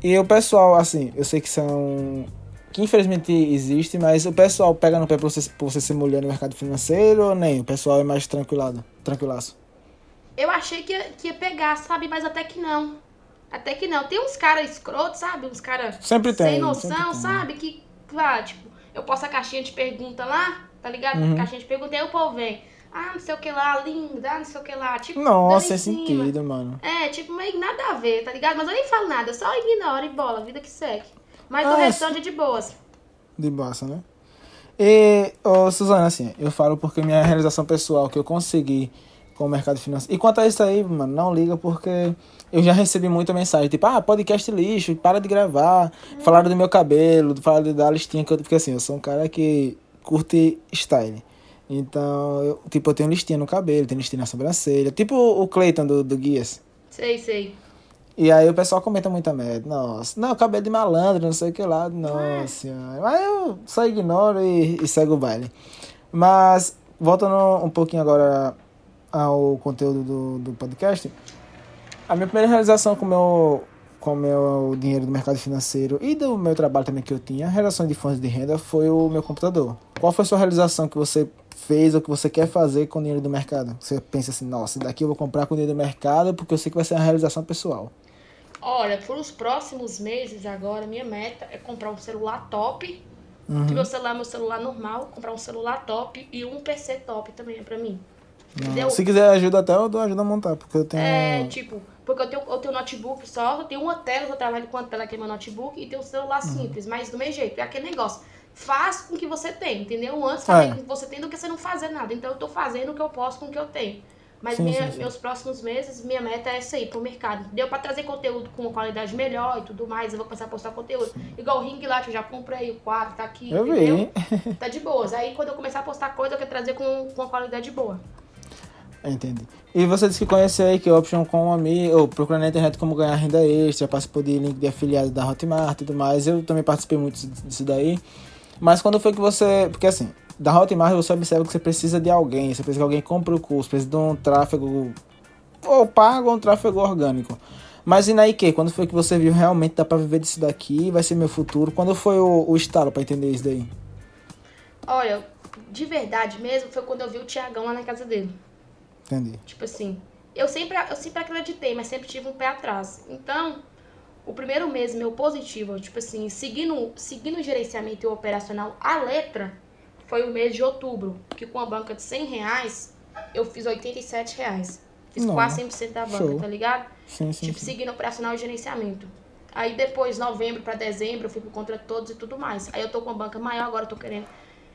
e o pessoal, assim, eu sei que são. Que infelizmente existe, mas o pessoal pega no pé pra você, você ser mulher no mercado financeiro ou nem? O pessoal é mais tranquilado, tranquilaço. Eu achei que ia, que ia pegar, sabe? Mas até que não. Até que não. Tem uns caras escrotos, sabe? Uns caras Sempre tem, sem noção, sabe? Que, claro, tipo, eu posto a caixinha de pergunta lá, tá ligado? Uhum. Caixinha de pergunta, aí o povo vem. Ah, não sei o que lá, linda, ah, não sei o que lá. Tipo, Nossa, é cima. sentido, mano. É, tipo, meio nada a ver, tá ligado? Mas eu nem falo nada, eu só ignoro e bola, vida que segue. Mas o Ah, restante é de boas. De bossa, né? E, ô, Suzana, assim, eu falo porque minha realização pessoal que eu consegui com o mercado financeiro. E quanto a isso aí, mano, não liga porque eu já recebi muita mensagem, tipo, ah, podcast lixo, para de gravar. Falaram do meu cabelo, falaram da listinha que eu. Porque assim, eu sou um cara que curte style. Então, eu, tipo, eu tenho listinha no cabelo, tenho listinha na sobrancelha. Tipo o Clayton do, do Guias. Sei, sei. E aí o pessoal comenta muita merda. Nossa, não, cabelo de malandro, não sei o que lá. Nossa senhora. Mas eu só ignoro e, e segue o baile. Mas, voltando um pouquinho agora ao conteúdo do, do podcast. A minha primeira realização com o meu, com o meu dinheiro do mercado financeiro e do meu trabalho também que eu tinha, a realização de fontes de renda, foi o meu computador. Qual foi a sua realização que você fez ou que você quer fazer com o dinheiro do mercado? Você pensa assim, nossa, daqui eu vou comprar com o dinheiro do mercado porque eu sei que vai ser uma realização pessoal. Olha, para os próximos meses agora, minha meta é comprar um celular top. Uhum. Que meu celular é meu celular normal, comprar um celular top e um PC top também é pra mim. Entendeu? Se quiser ajuda até, eu dou ajuda a montar, porque eu tenho. É, tipo, porque eu tenho, eu tenho notebook só, eu tenho uma tela, eu trabalho com a tela que é meu notebook e tenho um celular Uhum. simples, mas do mesmo jeito, é aquele negócio. Faz com o que você tem, entendeu? Antes É. fazer com o que você tem do que você não fazer nada. Então eu tô fazendo o que eu posso com o que eu tenho. Mas Sim, minha- sim, sim. meus próximos meses, minha meta é essa aí, pro mercado. Deu pra trazer conteúdo com uma qualidade melhor e tudo mais. Eu vou começar a postar conteúdo. Igual o Ring Light, eu já comprei o quadro, tá aqui, Eu entendeu? vi. Tá de boas. Aí quando eu começar a postar coisa, eu quero trazer com, com uma qualidade boa. Entendi. E você disse que conheceu aí que Option com amigo, ou procurando na internet como ganhar renda extra, participou de link de afiliado da Hotmart e tudo mais. Eu também participei muito disso daí. Mas quando foi que você. Porque assim, da Hotmart você observa que você precisa de alguém, você precisa que alguém compre o curso, precisa de um tráfego. Ou pago ou um tráfego orgânico. Mas e na IQ, quando foi que você viu realmente dá pra viver disso daqui, vai ser meu futuro? Quando foi o, o estalo pra entender isso daí? Olha, de verdade mesmo, foi quando eu vi o Tiagão lá na casa dele. Entendi. Tipo assim, eu sempre, eu sempre acreditei, mas sempre tive um pé atrás. Então, o primeiro mês meu positivo, tipo assim, seguindo, seguindo o gerenciamento operacional à letra, foi o mês de outubro, que com a banca de 100 reais, eu fiz 87 reais. Fiz Não, quase 100% da banca, show. tá ligado? Sim, sim. Tipo, sim. seguindo operacional e gerenciamento. Aí depois, novembro pra dezembro, eu fui pro contra todos e tudo mais. Aí eu tô com uma banca maior, agora eu tô querendo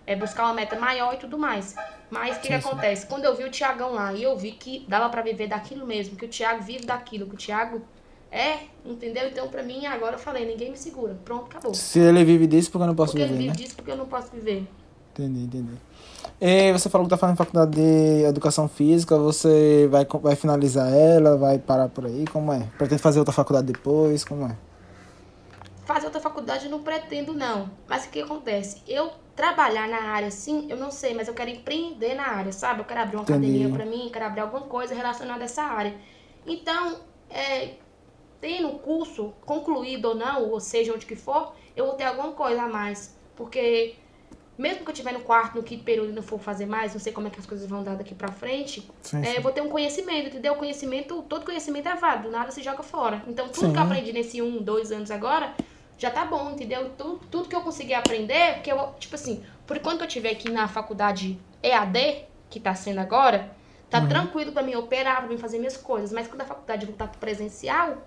é, buscar uma meta maior e tudo mais. Mas o que, que acontece? Quando eu vi o Tiagão lá e eu vi que dava pra viver daquilo mesmo, que o Thiago vive daquilo, que o Thiago é, entendeu? Então pra mim, agora eu falei, ninguém me segura. Pronto, acabou. Se ele vive disso, porque eu não posso Porque ele viver, vive né? disso porque eu não posso viver. Entendi, entendi. E você falou que tá fazendo faculdade de educação física, você vai, vai finalizar ela, vai parar por aí, como é? Pretende fazer outra faculdade depois, como é? Fazer outra faculdade eu não pretendo, não. Mas o que acontece? Eu trabalhar na área, sim, eu não sei, mas eu quero empreender na área, sabe? Eu quero abrir uma Entendi. academia pra mim, quero abrir alguma coisa relacionada a essa área. Então, é, tendo o curso concluído ou não, ou seja, onde que for, eu vou ter alguma coisa a mais. Porque mesmo que eu estiver no quarto, no quinto período e não for fazer mais, não sei como é que as coisas vão dar daqui pra frente, Sim, é, sim. eu vou ter um conhecimento, entendeu? Conhecimento, todo conhecimento é válido, nada se joga fora. Então, tudo Sim. que eu aprendi nesse um, dois anos agora, já tá bom, entendeu? Tudo, tudo que eu conseguir aprender, porque eu, tipo assim, por enquanto que eu tiver aqui na faculdade EAD, que tá sendo agora, tá Uhum. tranquilo pra mim operar, pra mim fazer minhas coisas. Mas quando a faculdade voltar pro presencial,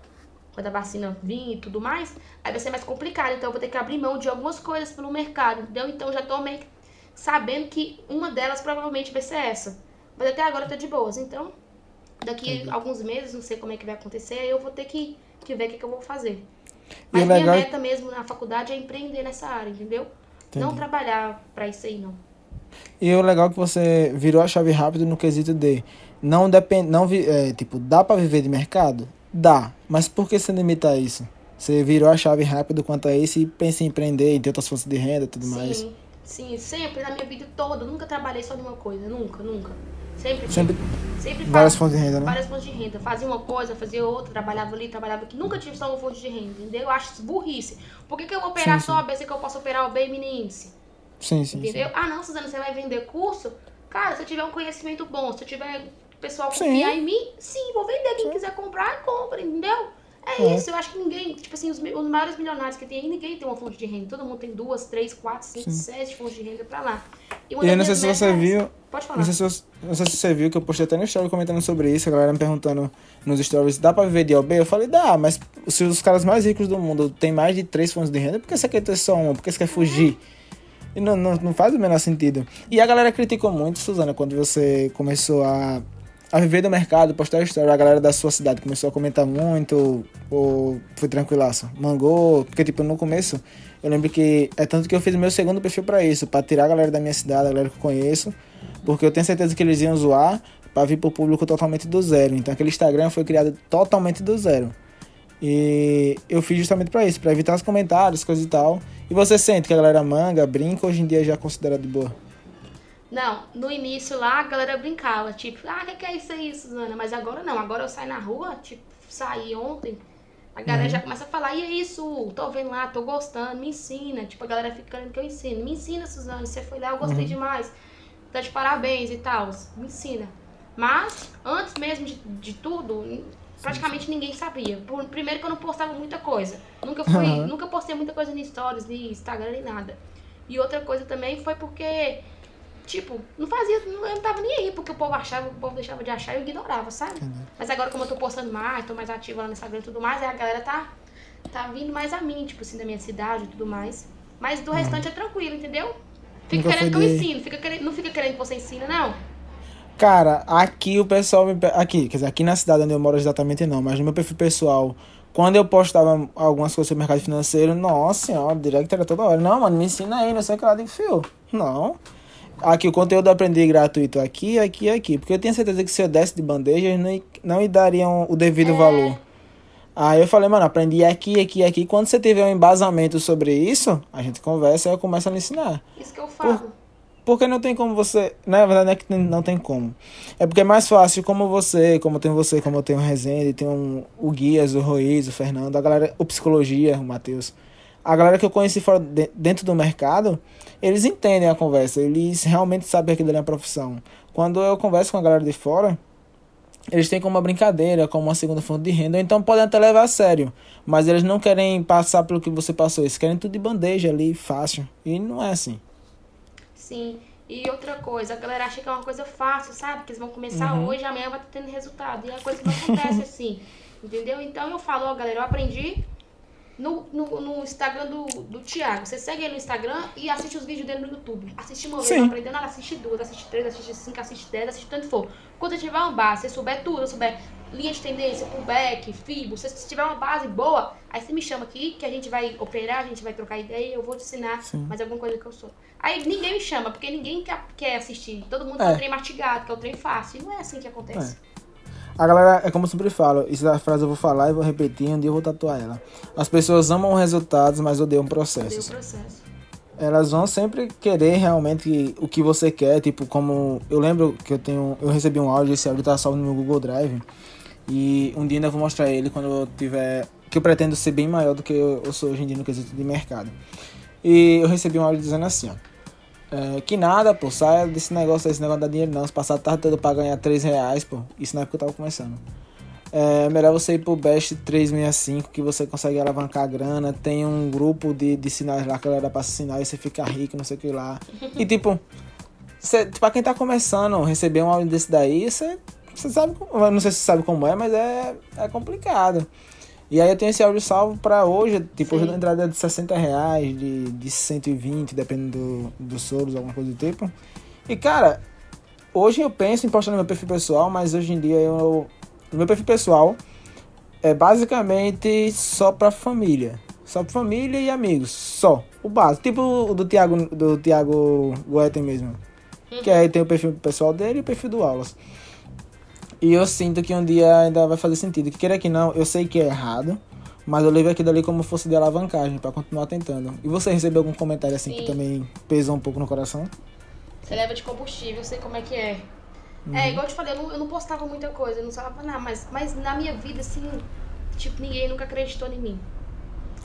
quando a vacina vir e tudo mais, aí vai ser mais complicado. Então eu vou ter que abrir mão de algumas coisas pelo mercado, entendeu? Então já tô meio que sabendo que uma delas provavelmente vai ser essa. Mas até agora tá de boas. Então, daqui a alguns meses, não sei como é que vai acontecer, aí eu vou ter que, que ver o que, que eu vou fazer. Mas o minha legal é- meta mesmo na faculdade é empreender nessa área, entendeu? Não Entendi. trabalhar pra isso aí, não. E o legal é que você virou a chave rápido no quesito de não depende, não vi- é, tipo, dá pra viver de mercado? Dá, mas por que você limita a isso? Você virou a chave rápido quanto a isso e pensa em empreender, em ter outras fontes de renda e tudo mais. Sim, sim, sempre na minha vida toda. Nunca trabalhei só numa coisa, nunca, nunca. Sempre, Sempre sempre várias fa- fontes de renda, né? várias fontes de renda. Fazia uma coisa, fazia outra, trabalhava ali, trabalhava aqui. Nunca tive só uma fonte de renda, entendeu? Eu acho isso burrice. Por que, que eu vou operar Sim, só a B se que eu posso operar o B mini índice? Sim, sim, Entendeu? sim. Ah, não, Suzana, você vai vender curso? Cara, se eu tiver um conhecimento bom, se eu tiver pessoal Sim. confiar em mim, sim, vou vender. Quem quiser comprar, compra, entendeu? É, É. isso, eu acho que ninguém, tipo assim, os, os maiores milionários que tem aí, ninguém tem uma fonte de renda. Todo mundo tem duas, três, quatro, cinco, Sim. sete fontes de renda pra lá. uma E eu não sei se você viu, Pode falar. Não sei, se você, não sei se você viu que eu postei até no story comentando sobre isso, a galera me perguntando nos stories, dá pra viver de OB? Eu falei, dá, mas se os caras mais ricos do mundo têm mais de três fontes de renda, por que você quer ter só uma? Por que você quer fugir? E não, não, não faz o menor sentido. E a galera criticou muito, Suzana, quando você começou a, a viver do mercado, postar story, a galera da sua cidade começou a comentar muito, ou foi tranquilaço? Mangou, porque tipo, no começo, eu lembro que, é tanto que eu fiz meu segundo perfil pra isso, pra tirar a galera da minha cidade, a galera que eu conheço, porque eu tenho certeza que eles iam zoar pra vir pro público totalmente do zero. Então aquele Instagram foi criado totalmente do zero. E eu fiz justamente pra isso, pra evitar os comentários, coisa e tal. E você sente que a galera manga, brinca, hoje em dia já é considerado de boa? Não, no início lá a galera brincava, tipo, ah, o que, que é isso aí, Suzana? Mas agora não, agora eu saio na rua, tipo, saí ontem, a galera já começa a falar, e é isso, tô vendo lá, tô gostando, me ensina. Tipo, a galera fica querendo que eu ensine. Me ensina, Suzana, você foi lá, eu gostei demais. Tá de parabéns e tal, me ensina. Mas, antes mesmo de, de tudo, praticamente ninguém sabia. Por- primeiro que eu não postava muita coisa. Nunca fui, Aham. nunca postei muita coisa em stories, nem Instagram, nem nada. E outra coisa também foi porque Tipo, não fazia, não, eu não tava nem aí, porque o povo achava, o povo deixava de achar e eu ignorava, sabe? Mas agora como eu tô postando mais, tô mais ativa lá no Instagram e tudo mais, aí a galera tá, tá vindo mais a mim, tipo assim, da minha cidade e tudo mais. Mas do restante é tranquilo, entendeu? Fica Nunca querendo que eu de- ensino, fica querendo, não fica querendo que você ensina, não. Cara, aqui o pessoal me. Aqui, quer dizer, aqui na cidade onde eu moro exatamente não, mas no meu perfil pessoal, quando eu postava algumas coisas sobre mercado financeiro, nossa senhora, o direct era toda hora. Não, mano, me ensina aí, não sei o que lá. Digo, fio, não. Aqui o conteúdo aprendi gratuito aqui, aqui aqui. Porque eu tenho certeza que se eu desse de bandeja, eles não, não me dariam o devido É. valor. Aí eu falei, mano, aprendi aqui, aqui, aqui. Quando você tiver um embasamento sobre isso, a gente conversa e eu começo a lhe ensinar. Isso que eu falo. Porque não tem como você. Na verdade, não é que tem- não tem como. É porque é mais fácil, como você, como tem você, como eu tenho o Rezende, tem um, o Guias, o Ruiz, o Fernando, a galera, o Psicologia, o Matheus. A galera que eu conheci fora de- dentro do mercado, eles entendem a conversa, eles realmente sabem que aquilo é uma profissão. Quando eu converso com a galera de fora, eles têm como uma brincadeira, como uma segunda fonte de renda, ou então podem até levar a sério. Mas eles não querem passar pelo que você passou, eles querem tudo de bandeja ali, fácil. E não é assim. Sim. E outra coisa, a galera acha que é uma coisa fácil, sabe? Que eles vão começar Uhum. hoje, amanhã vai estar tendo resultado. E é uma coisa que não acontece assim. Entendeu? Então eu falo, ó, galera, eu aprendi no, no, no Instagram do, do Thiago. Você segue ele no Instagram e assiste os vídeos dele no YouTube. Assiste uma vez, Sim. não aprendeu nada, assiste duas, assiste três, assiste cinco, assiste dez, assiste tanto for. Quando tiver uma base, você souber tudo, eu souber linha de tendência, pullback, fibo, se você tiver uma base boa, aí você me chama aqui que a gente vai operar, a gente vai trocar ideia, eu vou te ensinar Sim. mais alguma coisa que eu sou. Aí ninguém me chama, porque ninguém quer, quer assistir. Todo mundo É. quer o trem mastigado, quer o trem fácil. E não é assim que acontece. A galera, é como eu sempre falo, essa frase eu vou falar e vou repetir, um dia eu vou tatuar ela. As pessoas amam resultados, mas odeiam processos. processo? Elas vão sempre querer realmente o que você quer, tipo, como... Eu lembro que eu tenho... Eu recebi um áudio, esse áudio tá salvo no meu Google Drive. E um dia ainda vou mostrar ele quando eu tiver... Que eu pretendo ser bem maior do que eu, eu sou hoje em dia no quesito de mercado. E eu recebi um áudio dizendo assim, ó. É, que nada, pô, saia desse negócio, desse negócio da dinheiro não. Se passar a tarde toda pra ganhar 3 reais, pô. Isso na época eu tava começando. É melhor você ir pro Best 365, que você consegue alavancar a grana. Tem um grupo de, de sinais lá que ela dá pra assinar e você fica rico, não sei o que lá. E tipo, cê, pra quem tá começando, receber um áudio desse daí, você, você sabe, não sei se você sabe como é, mas é, é complicado. E aí eu tenho esse áudio salvo pra hoje, tipo, hoje a entrada é de 60 reais, de, de 120, dependendo do, dos soros, alguma coisa do tipo. E cara, hoje eu penso em postar no meu perfil pessoal, mas hoje em dia eu. No meu perfil pessoal é basicamente só pra família. Só pra família e amigos. Só. O básico. Tipo o do Thiago, do Thiago Goethe mesmo. Que aí tem o perfil pessoal dele e o perfil do Aulas. E eu sinto que um dia ainda vai fazer sentido. Que queira que não, eu sei que é errado. Mas eu levo aquilo ali como fosse de alavancagem pra continuar tentando. E você recebeu algum comentário assim que Sim. também pesou um pouco no coração? Você leva de combustível, eu sei como é que é. Uhum. É, igual eu te falei, eu não, eu não postava muita coisa, eu não falava nada, mas, mas na minha vida, assim, tipo, ninguém nunca acreditou em mim.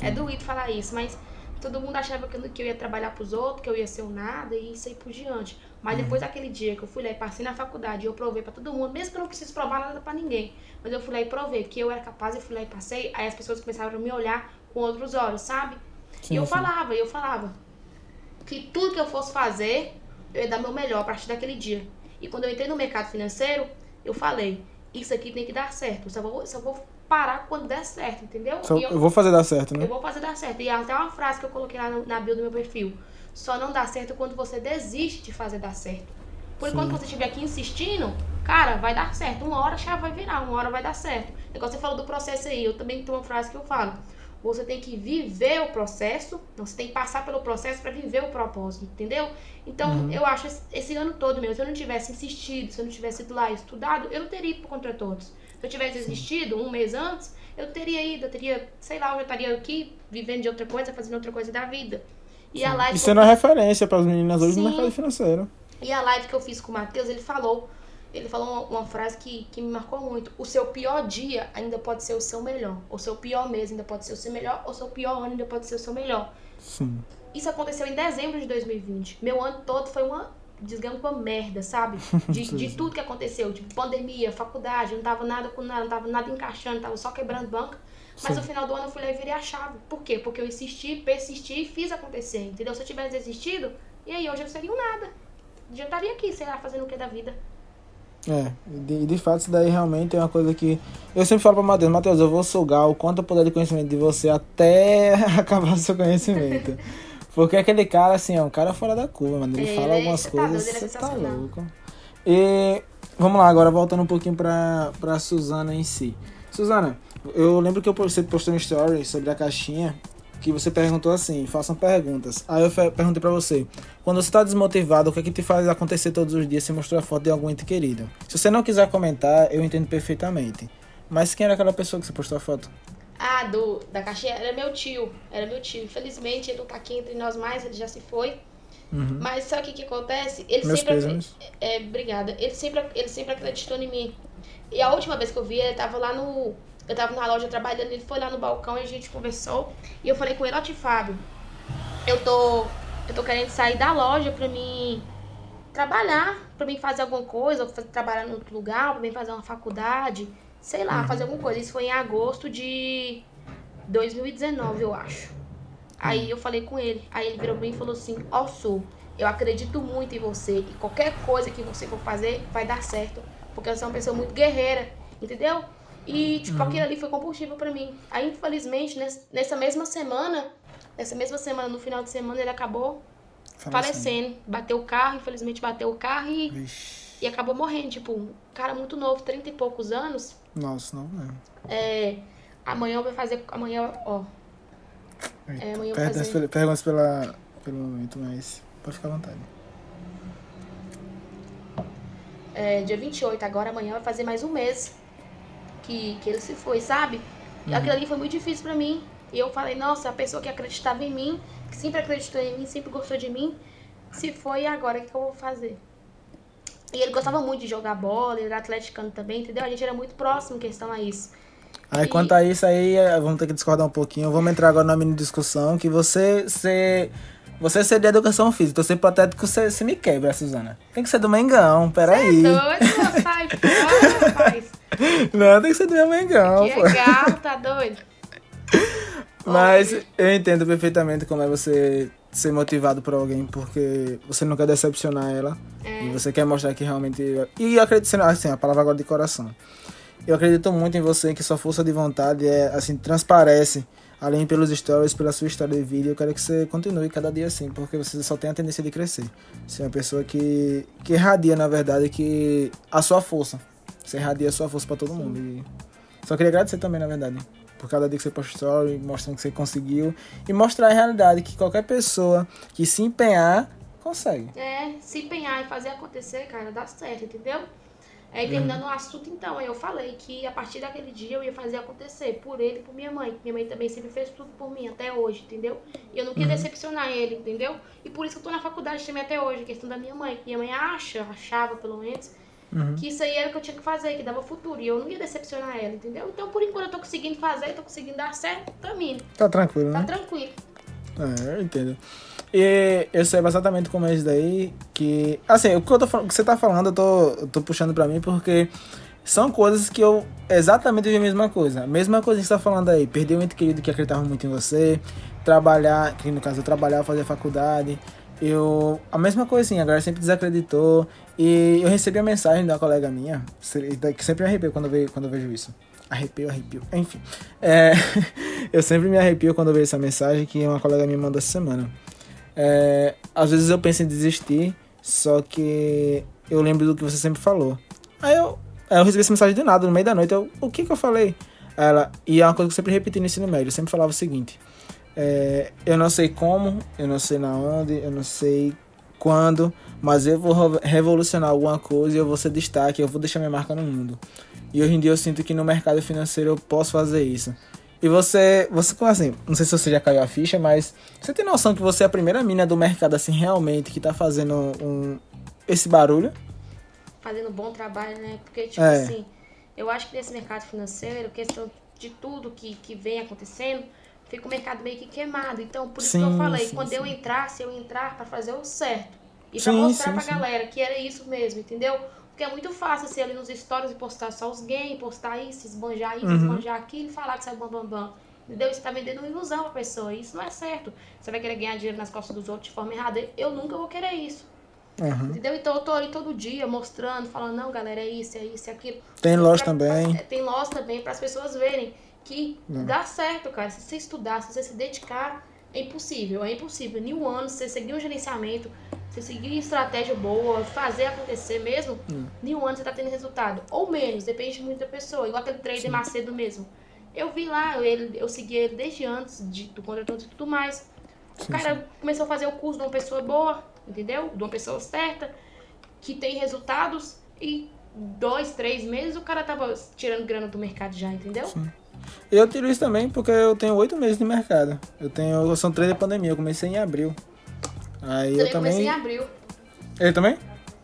É doído falar isso, mas todo mundo achava que eu, que eu ia trabalhar pros outros, que eu ia ser um nada e isso aí por diante. Mas Uhum. depois daquele dia que eu fui lá e passei na faculdade, eu provei pra todo mundo, mesmo que eu não preciso provar nada pra ninguém. Mas eu fui lá e provei que eu era capaz, eu fui lá e passei, aí as pessoas começaram a me olhar com outros olhos, sabe? Sim, e eu sim. falava, e eu falava que tudo que eu fosse fazer, eu ia dar meu melhor a partir daquele dia. E quando eu entrei no mercado financeiro, eu falei, isso aqui tem que dar certo. Eu só vou, só vou parar quando der certo, entendeu? Só- E eu vou fazer dar certo, eu né? vou fazer dar certo. E até uma frase que eu coloquei lá no- na bio do meu perfil. Só não dá certo quando você desiste de fazer dar certo. Por enquanto você estiver aqui insistindo, cara, vai dar certo. Uma hora a chave vai virar, uma hora vai dar certo. Igual você falou do processo aí, eu também tenho uma frase que eu falo. Você tem que viver o processo, não, você tem que passar pelo processo para viver o propósito, entendeu? Então, eu acho esse, esse ano todo mesmo, se eu não tivesse insistido, se eu não tivesse ido lá e estudado, eu não teria ido pro Contra Todos. Se eu tivesse existido um mês antes, eu teria ido, eu teria, sei lá, eu já estaria aqui vivendo de outra coisa, fazendo outra coisa da vida. E a live E sendo eu uma referência para as meninas hoje Sim. no mercado financeiro. e a live que eu fiz com o Matheus, ele falou, ele falou uma, uma frase que, que me marcou muito. O seu pior dia ainda pode ser o seu melhor. O seu pior mês ainda pode ser o seu melhor. O seu pior ano ainda pode ser o seu melhor. Sim. Isso aconteceu em dezembro de 2020. Meu ano todo foi uma, digamos, uma merda, sabe? De, de tudo que aconteceu. Tipo, pandemia, faculdade, não tava nada com nada, não tava nada encaixando, tava só quebrando banca. Mas Sim. no final do ano eu fui lá e virei a chave. Por quê? Porque eu insisti, persisti e fiz acontecer, entendeu? Se eu tivesse desistido, e aí hoje eu seria um nada. Já estaria aqui, sei lá, fazendo o que da vida. É, e de, de fato isso daí realmente é uma coisa que eu sempre falo pra Matheus, Matheus, eu vou sugar o quanto eu puder de conhecimento de você até acabar o seu conhecimento. Porque aquele cara, assim, é um cara fora da curva, mano. Ele fala ele é- algumas tá coisas, doido, é você tá louco. E vamos lá, agora voltando um pouquinho pra, pra Suzana em si. Suzana, eu lembro que eu postei, postei um story sobre a caixinha que você perguntou assim, façam perguntas. Aí eu perguntei pra você, quando você tá desmotivado, o que é que te faz acontecer todos os dias se mostrar a foto de algum ente querido? Se você não quiser comentar, eu entendo perfeitamente. Mas quem era aquela pessoa que você postou a foto? Ah, do, da caixinha era meu tio. Era meu tio. Infelizmente ele não tá aqui entre nós mais, ele já se foi. Uhum. Mas sabe o que, que acontece? Ele Meus sempre. pêsames. É, obrigada. Ele sempre, ele sempre acreditou em mim. E a última vez que eu vi, ele tava lá no. Eu tava na loja trabalhando, ele foi lá no balcão e a gente conversou. E eu falei com ele, ó, Fábio, eu tô. Eu tô querendo sair da loja pra mim trabalhar, pra mim fazer alguma coisa, ou fa- trabalhar em outro lugar, pra mim fazer uma faculdade, sei lá, fazer alguma coisa. Isso foi em agosto de 2019, eu acho. Aí eu falei com ele. Aí ele virou pra mim e falou assim: Ó, Sul, eu acredito muito em você. E qualquer coisa que você for fazer vai dar certo. Porque você é uma pessoa muito guerreira, entendeu? E, tipo, aquilo ali foi combustível pra mim. Aí, infelizmente, ness- nessa mesma semana, nessa mesma semana, no final de semana, ele acabou falecendo. Bateu o carro, infelizmente bateu o carro e, Vixe. e acabou morrendo. Tipo, um cara muito novo, 30 e poucos anos. Nossa, não mesmo. É, amanhã vai fazer. Amanhã, ó. É, amanhã eu vou Perguntas, fazer. pela- perguntas pela, pelo momento, mas pode ficar à vontade. é, dia 28, agora amanhã vai fazer mais um mês que, que ele se foi, sabe? E aquilo ali foi muito difícil pra mim. E eu falei, nossa, a pessoa que acreditava em mim, que sempre acreditou em mim, sempre gostou de mim, se foi agora o que, que eu vou fazer? E ele gostava muito de jogar bola, ele era atleticano também, entendeu? A gente era muito próximo em questão a isso. Aí E- quanto a isso aí, eh, vamos ter que discordar um pouquinho. Vamos entrar agora na mini discussão que você ser. Você ser de educação física, então ser hipotético, você, você me quebra, Suzana. Tem que ser do Mengão, peraí. Doido, pô, sai fora. Não, tem que ser do meu Mengão, Que legal, tá doido? Mas eu entendo perfeitamente como é você ser motivado por alguém, porque você não quer decepcionar ela. E você quer mostrar que realmente. E acredito, assim, a palavra agora de coração. Eu acredito muito em você, que sua força de vontade é, assim, transparece. Além pelos stories, pela sua história de vida, eu quero que você continue cada dia assim, porque você só tem a tendência de crescer. Você é uma pessoa que, que irradia, na verdade, que a sua força. Você irradia a sua força pra todo mundo. E só queria agradecer também, na verdade, por cada dia que você posta story, mostrando que você conseguiu. E mostrar a realidade que qualquer pessoa que se empenhar, consegue. É, se empenhar e fazer acontecer, cara, dá certo, entendeu? Aí terminando o assunto, então, eu falei que a partir daquele dia eu ia fazer acontecer por ele e por minha mãe. Minha mãe também sempre fez tudo por mim, até hoje, entendeu? E eu não queria decepcionar ele, entendeu? E por isso que eu tô na faculdade também até hoje, questão da minha mãe. Minha mãe acha, achava pelo menos, que isso aí era o que eu tinha que fazer, que dava futuro. E eu não ia decepcionar ela, entendeu? Então por enquanto eu tô conseguindo fazer, tô conseguindo dar certo, tô indo. Tá tranquilo, Tá né? tranquilo. É, eu entendo. E eu sei exatamente como é isso daí, que... Assim, o que, eu tô, o que você tá falando, eu tô, eu tô puxando pra mim, porque são coisas que eu exatamente vi a mesma coisa. A mesma coisa que você tá falando aí, perder um ente querido que acreditava muito em você, trabalhar, que no caso eu trabalhar, fazer faculdade, eu... A mesma coisinha, a galera sempre desacreditou, e eu recebi a mensagem uma colega minha, que sempre arrepio quando eu vejo, quando eu vejo isso. Arrepio, arrepio. Enfim. É, eu sempre me arrepio quando eu vejo essa mensagem que uma colega me mandou essa semana. É, às vezes eu penso em desistir, só que eu lembro do que você sempre falou. Aí eu, eu recebi essa mensagem do nada, no meio da noite. Eu, o que que eu falei? Ela, e é uma coisa que eu sempre repeti no ensino médio. Eu sempre falava o seguinte: é, eu não sei como, eu não sei na onde, eu não sei quando, mas eu vou revo- revolucionar alguma coisa e eu vou ser destaque, eu vou deixar minha marca no mundo. E hoje em dia eu sinto que no mercado financeiro eu posso fazer isso. E você, você como assim, não sei se você já caiu a ficha, mas você tem noção que você é a primeira mina do mercado assim realmente que tá fazendo um, esse barulho? fazendo um bom trabalho, né? Porque, tipo É. assim, eu acho que nesse mercado financeiro, questão de tudo que, que vem acontecendo, fica o mercado meio que queimado. Então, por isso que eu Sim, falei, sim, quando sim. eu entrasse, eu entrar pra fazer o certo. E pra Sim, mostrar sim, pra sim. galera que era isso mesmo, entendeu? Porque é muito fácil ser ali nos stories e postar só os games, postar isso, esbanjar isso, Uhum. esbanjar aquilo e falar que é bam bam bam. Entendeu? Você tá vendendo uma ilusão pra pessoa. Isso não é certo. Você vai querer ganhar dinheiro nas costas dos outros de forma errada. Eu nunca vou querer isso. Uhum. Entendeu? Então eu tô ali todo dia mostrando, falando, não, galera, é isso, é isso, é aquilo. Tem loja Pra- também. pra- tem loja também, para as pessoas verem que Não. dá certo, cara. Se você estudar, se você se dedicar, é impossível, é impossível. Em um ano, se você seguir um gerenciamento, se você seguir estratégia boa, fazer acontecer mesmo, Hum. em um ano você tá tendo resultado. Ou menos, depende muito da pessoa. Igual aquele trader Macedo mesmo. Eu vi lá, ele, eu segui ele desde antes de, do contrato e tudo mais. O Sim, cara começou a fazer o curso de uma pessoa boa, entendeu? De uma pessoa certa, que tem resultados e dois, três meses o cara tava tirando grana do mercado já, entendeu? Eu tiro isso também porque eu tenho oito meses de mercado. Eu tenho. São três de pandemia, eu comecei em abril. Aí Também eu comecei em também. abril. Ele também?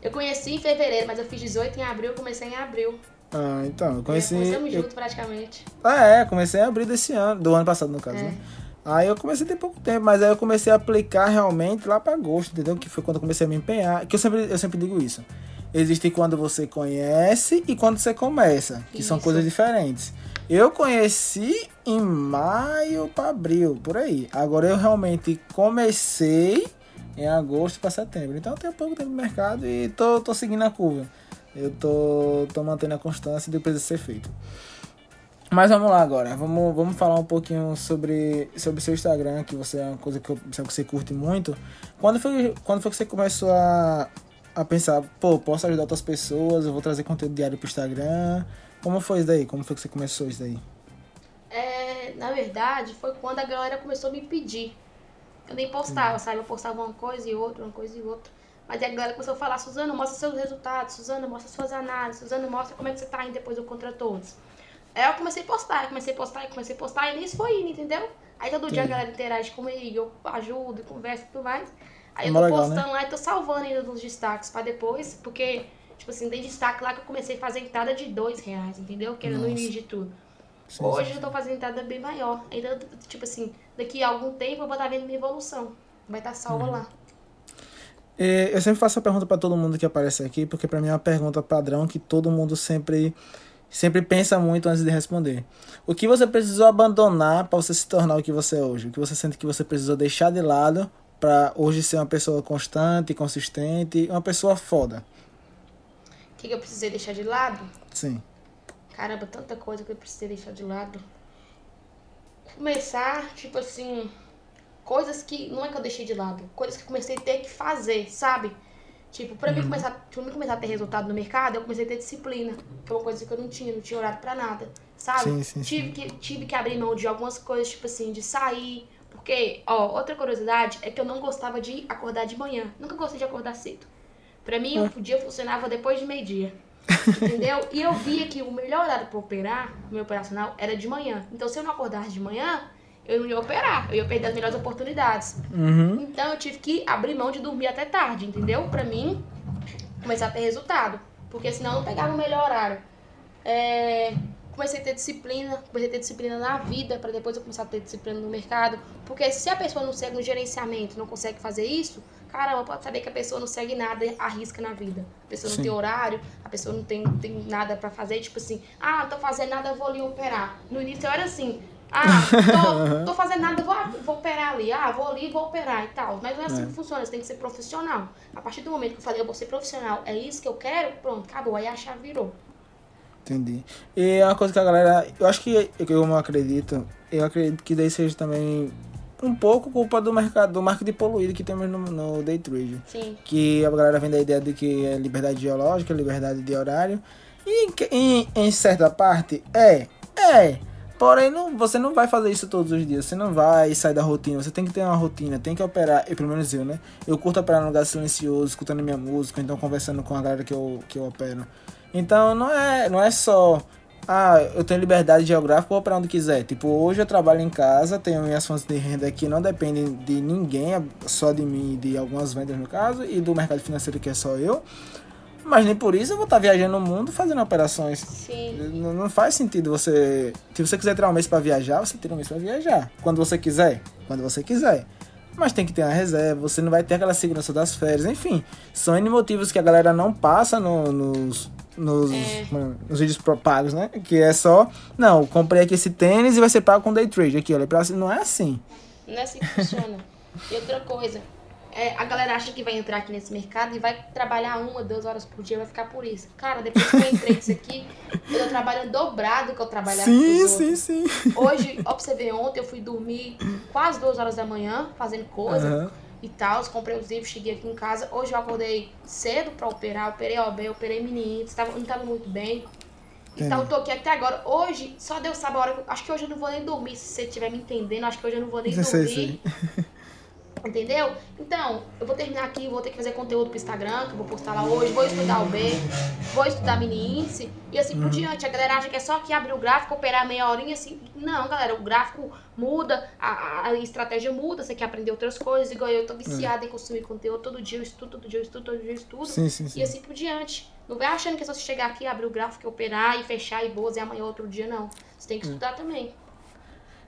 Eu conheci em fevereiro, mas eu fiz 18 em abril, comecei em abril. Ah, então, eu conheci. Começamos eu- junto praticamente. Ah, é, comecei em abril desse ano, do ano passado, no caso, É. né? Aí eu comecei tem pouco tempo, mas aí eu comecei a aplicar realmente lá pra agosto, entendeu? Que foi quando eu comecei a me empenhar. Que eu sempre, eu sempre digo isso. Existe quando você conhece e quando você começa, que são Isso. coisas diferentes. Eu conheci em maio pra abril, por aí. Agora eu realmente comecei em agosto pra setembro. Então eu tenho pouco tempo no mercado e tô, tô seguindo a curva. Eu tô, tô mantendo a constância depois de ser feito. Mas vamos lá agora, vamos, vamos falar um pouquinho sobre sobre seu Instagram, que você é uma coisa que, eu, que você curte muito. Quando foi, quando foi que você começou a, a pensar, pô, posso ajudar outras pessoas, eu vou trazer conteúdo diário pro Instagram? Como foi isso daí? Como foi que você começou isso daí? É, na verdade, foi quando a galera começou a me pedir. Eu nem postava, sabe? Eu postava uma coisa e outra, uma coisa e outra. Mas aí a galera começou a falar, Suzana, mostra seus resultados, Suzana, mostra suas análises, Suzana, mostra como é que você tá indo depois do Contra Todos. Aí eu comecei a postar, comecei a postar, comecei a postar, e nisso foi indo, entendeu? Aí todo dia a galera interage comigo, eu ajudo, converso e tudo mais. Aí É eu tô legal, postando lá e tô salvando ainda nos destaques pra depois, porque, tipo assim, tem destaque lá que eu comecei a fazer entrada de dois reais, entendeu? Que era no Nossa. início de tudo. Sim, Hoje sim, eu tô fazendo entrada bem maior. Ainda, tipo assim, daqui a algum tempo eu vou estar vendo minha evolução. Vai estar salva lá. E Eu sempre faço a pergunta pra todo mundo que aparece aqui, porque pra mim é uma pergunta padrão que todo mundo sempre sempre pensa muito antes de responder. O que você precisou abandonar pra você se tornar o que você é hoje? O que você sente que você precisou deixar de lado pra hoje ser uma pessoa constante, consistente, uma pessoa foda? O que, que eu precisei deixar de lado? Sim. Caramba, tanta coisa que eu precisei deixar de lado. Começar, tipo assim, coisas que. Não é que eu deixei de lado, coisas que eu comecei a ter que fazer, sabe? Tipo, pra mim começar, pra mim começar a ter resultado no mercado, eu comecei a ter disciplina. Que é uma coisa que eu não tinha, não tinha horário pra nada. Sabe? Sim, sim, tive, Que, tive que abrir mão de algumas coisas, tipo assim, de sair. Porque, ó, outra curiosidade é que eu não gostava de acordar de manhã. Nunca gostei de acordar cedo. Pra mim, o dia funcionava depois de meio-dia. Entendeu? E eu via que o melhor horário pra operar, o meu operacional, era de manhã. Então, se eu não acordasse de manhã, eu não ia operar. Eu ia perder as melhores oportunidades. Uhum. Então, eu tive que abrir mão de dormir até tarde, entendeu? Pra mim, começar a ter resultado. Porque senão eu não pegava o melhor horário. É, comecei a ter disciplina, comecei a ter disciplina na vida, pra depois eu começar a ter disciplina no mercado. Porque se a pessoa não segue no gerenciamento, não consegue fazer isso, caramba, pode saber que a pessoa não segue nada e arrisca na vida. A pessoa não Sim. tem horário, a pessoa não tem, tem nada pra fazer, tipo assim, ah, não tô fazendo nada, vou ali operar. No início eu era assim, ah, tô, tô fazendo nada, vou, vou operar ali, ah, vou ali, vou operar e tal. Mas não é assim É. que funciona, você tem que ser profissional. A partir do momento que eu falei, eu vou ser profissional, é isso que eu quero, pronto, acabou, aí a chave virou. Entendi. E é uma coisa que a galera. Eu acho que eu não acredito. Eu acredito que daí seja também um pouco culpa do mercado, do marketing poluído que temos no, no day trade. Sim. Que a galera vem da ideia de que é liberdade geológica, liberdade de horário. E em, em certa parte é. É. Porém, não, você não vai fazer isso todos os dias. Você não vai sair da rotina. Você tem que ter uma rotina, tem que operar. E pelo menos eu, né? Eu curto operar num lugar silencioso, escutando minha música, então conversando com a galera que eu, que eu opero. Então não é, não é só. Ah, eu tenho liberdade geográfica, vou operar onde quiser. Tipo, hoje eu trabalho em casa, tenho minhas fontes de renda que não dependem de ninguém, só de mim e de algumas vendas no caso, e do mercado financeiro que é só eu. Mas nem por isso eu vou estar viajando no mundo fazendo operações. Sim. Não, não faz sentido você. Se você quiser tirar um mês pra viajar, você tira um mês pra viajar. Quando você quiser. Quando você quiser. Mas tem que ter uma reserva, você não vai ter aquela segurança das férias. Enfim, são N motivos que a galera não passa no- nos, nos, É. nos vídeos pro- pagos, né? Que é só. Não, comprei aqui esse tênis e vai ser pago com day trade. Aqui, olha, não é assim. Não é assim que funciona. E outra coisa, é, a galera acha que vai entrar aqui nesse mercado e vai trabalhar uma, duas horas por dia, vai ficar por isso. Cara, depois que eu entrei nisso aqui, eu tô trabalhando dobrado do que eu trabalhava Sim, sim, sim. Hoje, ó, pra você ver, ontem eu fui dormir quase duas horas da manhã, fazendo coisa Aham. E tal. Comprei os livros, cheguei aqui em casa. Hoje eu acordei cedo pra operar, operei OB, operei meninos, tava, não tava muito bem. Então eu tô aqui até agora. Hoje, só Deus sabe a hora. Acho que hoje eu não vou nem dormir. Se você estiver me entendendo, acho que hoje eu não vou nem Sei, dormir. sei. Entendeu? Então, eu vou terminar aqui, vou ter que fazer conteúdo pro Instagram, que eu vou postar lá hoje, vou estudar o B, vou estudar mini índice e assim por diante. A galera acha que é só que abrir o gráfico, operar meia horinha assim. Não, galera, o gráfico muda, a, a- estratégia muda, você quer aprender outras coisas, igual eu tô viciada em consumir conteúdo todo dia, eu estudo, todo dia eu estudo, todo dia eu estudo. Sim, sim, sim. E assim por diante. Não vai achando que é só você chegar aqui, abrir o gráfico, operar e fechar e boas e amanhã outro dia, não. Você tem que estudar também.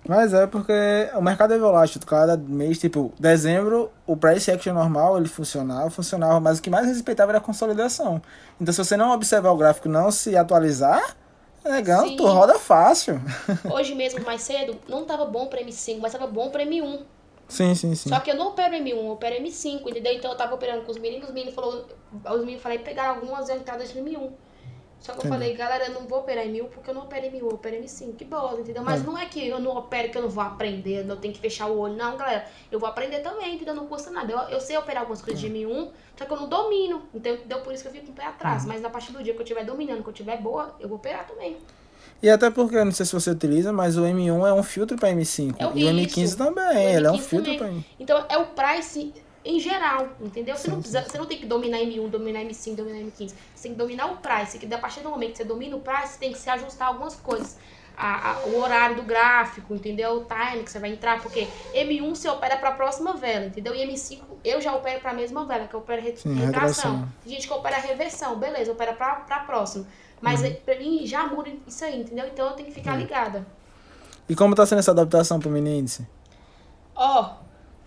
Mas é porque o mercado é volátil. Cada mês, tipo, dezembro, o price action normal, ele funcionava, funcionava, mas o que mais respeitava era a consolidação. Então, se você não observar o gráfico e não se atualizar, negão, Sim. tu roda fácil. Hoje mesmo, mais cedo, não tava bom pra M5, mas tava bom pra M1. sim, sim, sim. Só que eu não opero M1, eu opero M5, entendeu? Então eu tava operando com os meninos, os meninos falou, os meninos falei pegar algumas entradas de M1. Só que eu Entendi. falei, galera, eu não vou operar M1 porque eu não opero M1, eu opero M5, que boa, entendeu? Mas É. não é que eu não opero que eu não vou aprender, eu tenho que fechar o olho. Não, galera, eu vou aprender também, entendeu? Não custa nada. Eu, eu sei operar algumas coisas de M1, só que eu não domino, então, entendeu? Por isso que eu fico com o pé atrás. Uhum. Mas na partir do dia que eu estiver dominando, que eu estiver boa, eu vou operar também. E até porque, eu não sei se você utiliza, mas o M1 é um filtro para M5. Eu e o vi M15 isso. também, O ele é um M15 filtro para mim. Então é o price em geral, entendeu? Você, não precisa, você não tem que dominar M1, dominar M5, dominar M15. Você tem que dominar o price. Que a partir do momento que você domina o price, você tem que se ajustar algumas coisas. A- a- o horário do gráfico, entendeu? O time que você vai entrar, porque M1 você opera para a próxima vela, entendeu? E M5 eu já opero para a mesma vela, que eu opero re Sim, retração. retração. Tem gente que opera reversão, beleza, opera para a próxima. Mas Uhum. pra mim já muda isso aí, entendeu? Então eu tenho que ficar ligada. E como tá sendo essa adaptação pro mini índice? Ó,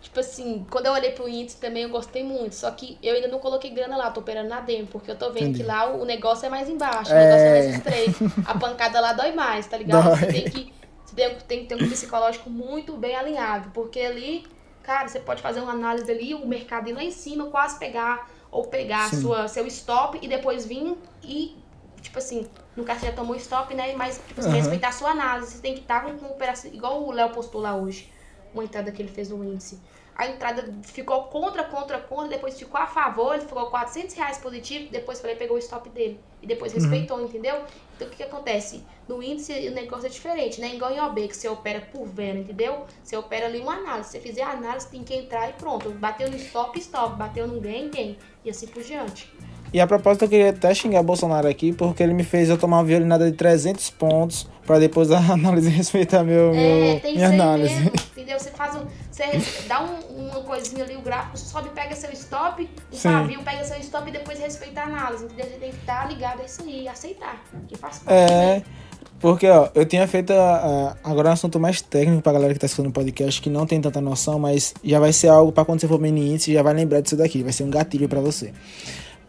tipo assim, quando eu olhei pro índice também eu gostei muito. Só que eu ainda não coloquei grana lá, tô operando na demo, porque eu tô vendo Entendi. que lá o, o negócio é mais embaixo, o É. negócio é mais estreito. A pancada lá dói mais, tá ligado? Dói. Você tem que. Você tem, tem que ter um psicológico muito bem alinhado. Porque ali, cara, você pode fazer uma análise ali, o mercado ir lá em cima, quase pegar, ou pegar Sim. sua, seu stop e depois vir e. Tipo assim, no caso você já tomou stop, né? Mas tipo, você Aham. respeitar a sua análise. Você tem que estar com uma operação. Igual o Léo postou lá hoje uma entrada que ele fez no índice. A entrada ficou contra, contra, contra, depois ficou a favor, ele ficou 400 reais positivo, depois falei, pegou o stop dele. E depois respeitou, entendeu? Então o que, que acontece? No índice o negócio é diferente, né? Igual em OB, que você opera por venda, entendeu? Você opera ali uma análise. Se você fizer a análise, tem que entrar e pronto. Bateu no stop, stop. Bateu no gain, gain. E assim por diante. E a propósito, eu queria até xingar Bolsonaro aqui, porque ele me fez eu tomar uma violinada de 300 pontos, pra depois a análise respeitar meu, É, meu, tem minha análise. Entendeu? Você faz um. Você dá um- uma coisinha ali, o gráfico sobe, pega seu stop, o Sim. pavio pega seu stop e depois respeita a análise, entendeu? Você tem que estar ligado a isso aí, aceitar, que faz parte. É, né? porque, ó, eu tinha feito a- a- agora um assunto mais técnico pra galera que tá escutando o podcast, que não tem tanta noção, mas já vai ser algo pra quando você for mini índice, já vai lembrar disso daqui, vai ser um gatilho pra você.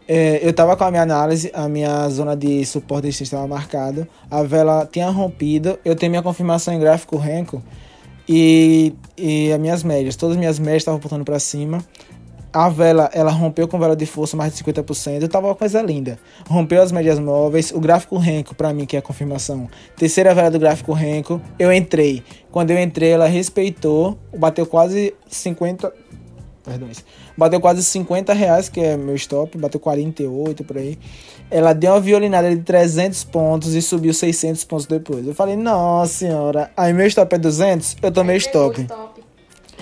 É, eu tava com a minha análise, a minha zona de suporte de estava marcada, a vela tinha rompido, eu tenho minha confirmação em gráfico Renko e, e as minhas médias, todas as minhas médias estavam apontando pra cima. A vela, ela rompeu com vela de força mais de 50%, tava uma coisa linda. Rompeu as médias móveis, o gráfico Renko, pra mim, que é a confirmação. Terceira vela do gráfico Renko, eu entrei. Quando eu entrei, ela respeitou, bateu quase 50... Perdão, isso. Bateu quase 50 reais, que é meu stop, bateu 48 por aí. Ela deu uma violinada de 300 pontos e subiu 600 pontos depois. Eu falei, nossa senhora, aí meu stop é 200, eu tomei o stop. stop.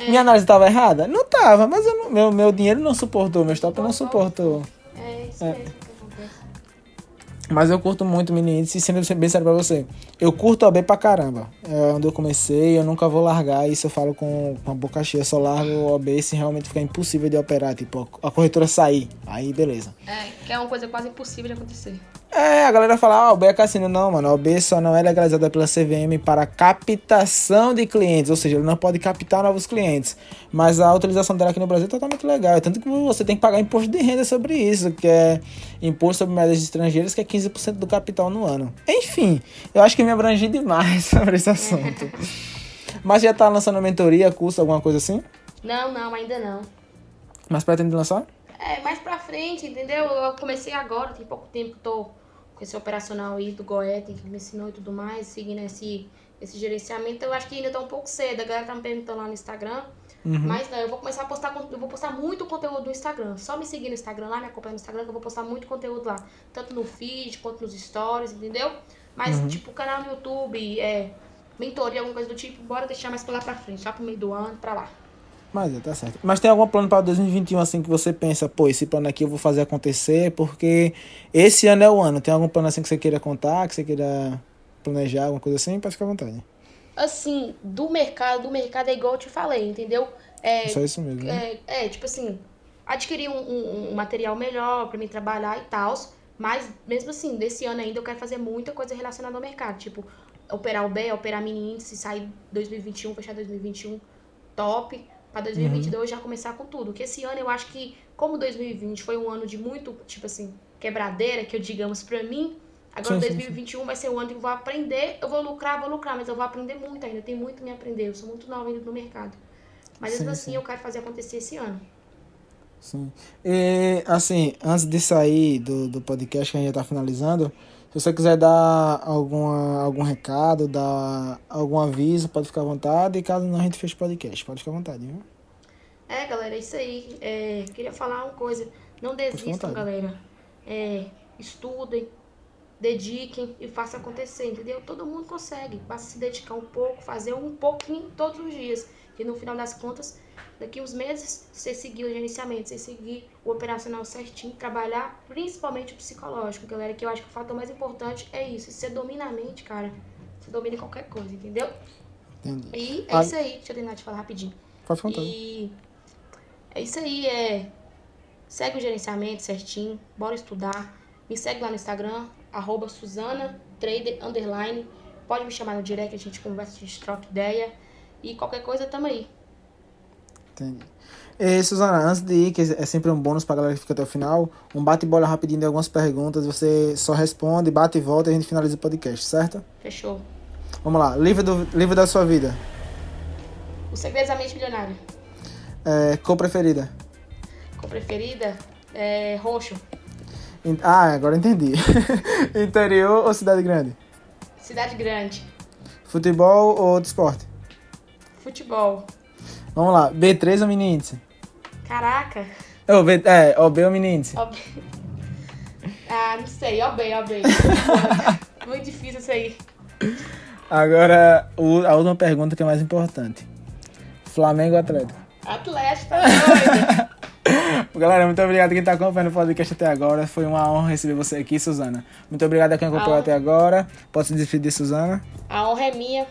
Minha análise estava errada? Não tava, mas não- meu, meu dinheiro não suportou, meu stop não suportou. É isso É. mesmo. Mas eu curto muito mini índice, sendo bem sério pra você. Eu curto OB pra caramba. É onde eu comecei, eu nunca vou largar. Isso eu falo com, com a boca cheia. Só largo o OB se realmente ficar impossível de operar. Tipo, a corretora sair. Aí, beleza. É, que é uma coisa quase impossível de acontecer. É, a galera fala, ah, o B é cassino. Não, mano, o B só não é legalizada pela CVM para captação de clientes, ou seja, ele não pode captar novos clientes. Mas a utilização dela aqui no Brasil é totalmente legal. É Tanto que você tem que pagar imposto de renda sobre isso, que é imposto sobre moedas estrangeiras, que é 15% do capital no ano. Enfim, eu acho que me abrangi demais sobre esse assunto. Mas já tá lançando mentoria, curso, alguma coisa assim? Não, não, ainda não. Mas pretende lançar? É, mais pra frente, entendeu? Eu comecei agora, tem pouco tempo que tô esse operacional aí do Goethe, que me ensinou e tudo mais, seguindo esse, esse gerenciamento. Eu acho que ainda tá um pouco cedo. A galera tá me perguntando lá no Instagram. Mas não, eu vou começar a postar, eu vou postar muito conteúdo no Instagram. Só me seguir no Instagram lá, me acompanhar no Instagram, que eu vou postar muito conteúdo lá. Tanto no feed quanto nos stories, entendeu? Mas, tipo, canal no YouTube, é, mentoria, alguma coisa do tipo, bora deixar mais pra lá pra frente, lá pro meio do ano, pra lá. Mas é, tá certo. Mas tem algum plano para 2021 assim que você pensa, pô, esse plano aqui eu vou fazer acontecer, porque esse ano é o ano. Tem algum plano assim que você queira contar, que você queira planejar, alguma coisa assim? Pode ficar à vontade. Assim, do mercado, do mercado é igual eu te falei, entendeu? É, Só isso mesmo, né? É, é, tipo assim, adquirir um, um- um material melhor pra mim trabalhar e tal. Mas, mesmo assim, desse ano ainda eu quero fazer muita coisa relacionada ao mercado. Tipo, operar o B, operar mini índice, sair 2021, fechar 2021 top. Pra 2022 já começar com tudo. Que esse ano eu acho que, como 2020 foi um ano de muito, tipo assim, quebradeira, que eu digamos pra mim, agora Sim, sim, 2021 vai ser o ano que eu vou aprender. Eu vou lucrar, vou lucrar, mas eu vou aprender muito ainda. Tem muito a me aprender. Eu sou muito nova ainda no mercado. Mas mesmo Sim, assim sim. eu quero fazer acontecer esse ano. Sim. E, assim, antes de sair do, do podcast que a gente já tá finalizando, se você quiser dar alguma, algum recado, dar algum aviso, pode ficar à vontade. E caso não, a gente feche o podcast. Pode ficar à vontade, viu? É, galera, é isso aí. É, queria falar uma coisa. Não desistam, galera. É, estudem, dediquem e façam acontecer, entendeu? Todo mundo consegue. Basta se dedicar um pouco, fazer um pouquinho todos os dias. E no final das contas, daqui uns meses, você seguir o gerenciamento, você seguir o operacional certinho, trabalhar principalmente o psicológico, galera, que eu acho que o fator mais importante é isso. Você domina a mente, cara, você domina qualquer coisa, entendeu? Entendi. E é Ah. isso aí. Deixa eu terminar de falar rapidinho. Pode vontade. E é isso aí, é. Segue o gerenciamento certinho, bora estudar. Me segue lá no Instagram, arroba. Pode me chamar no direct, a gente conversa, a gente troca ideia. E qualquer coisa, tamo aí. Entendi. E, Suzana, antes de ir, que é sempre um bônus pra galera que fica até o final, um bate-bola rapidinho de algumas perguntas, você só responde, bate e volta e a gente finaliza o podcast, certo? Fechou. Vamos lá, livro, do, livro da sua vida. O Segredo da Mente Milionária. É, cor preferida. Cor preferida? É roxo. In- Ah, agora entendi. Interior ou cidade grande? Cidade grande. Futebol ou outro esporte? Futebol. Vamos lá, B3 ou mini índice? Caraca. Oh, B, é, OB ou mini índice? OB. Ah, não sei. OB, OB. Muito difícil isso aí. Agora, a última pergunta que é mais importante. Flamengo ou Atlético? Atlético, tá doido. Galera, muito obrigado a quem tá acompanhando o podcast até agora. Foi uma honra receber você aqui, Suzana. Muito obrigado a quem acompanhou Ah. até agora. Pode se despedir, Suzana. A honra é minha.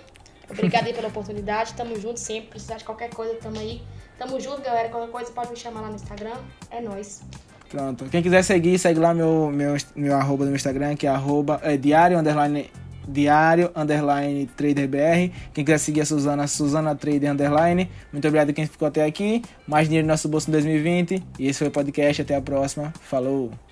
Obrigada aí pela oportunidade. Tamo junto sempre. Precisar de qualquer coisa, tamo aí. Tamo junto, galera. Qualquer coisa pode me chamar lá no Instagram. É nóis. Pronto. Quem quiser seguir, segue lá meu, meu, meu arroba do meu Instagram, que é arroba é, diário, underline, diário, underline, traderbr. Quem quiser seguir a Suzana, Suzana Trader, underline. Muito obrigado a quem ficou até aqui. Mais dinheiro no nosso bolso em 2020. E esse foi o podcast. Até a próxima. Falou!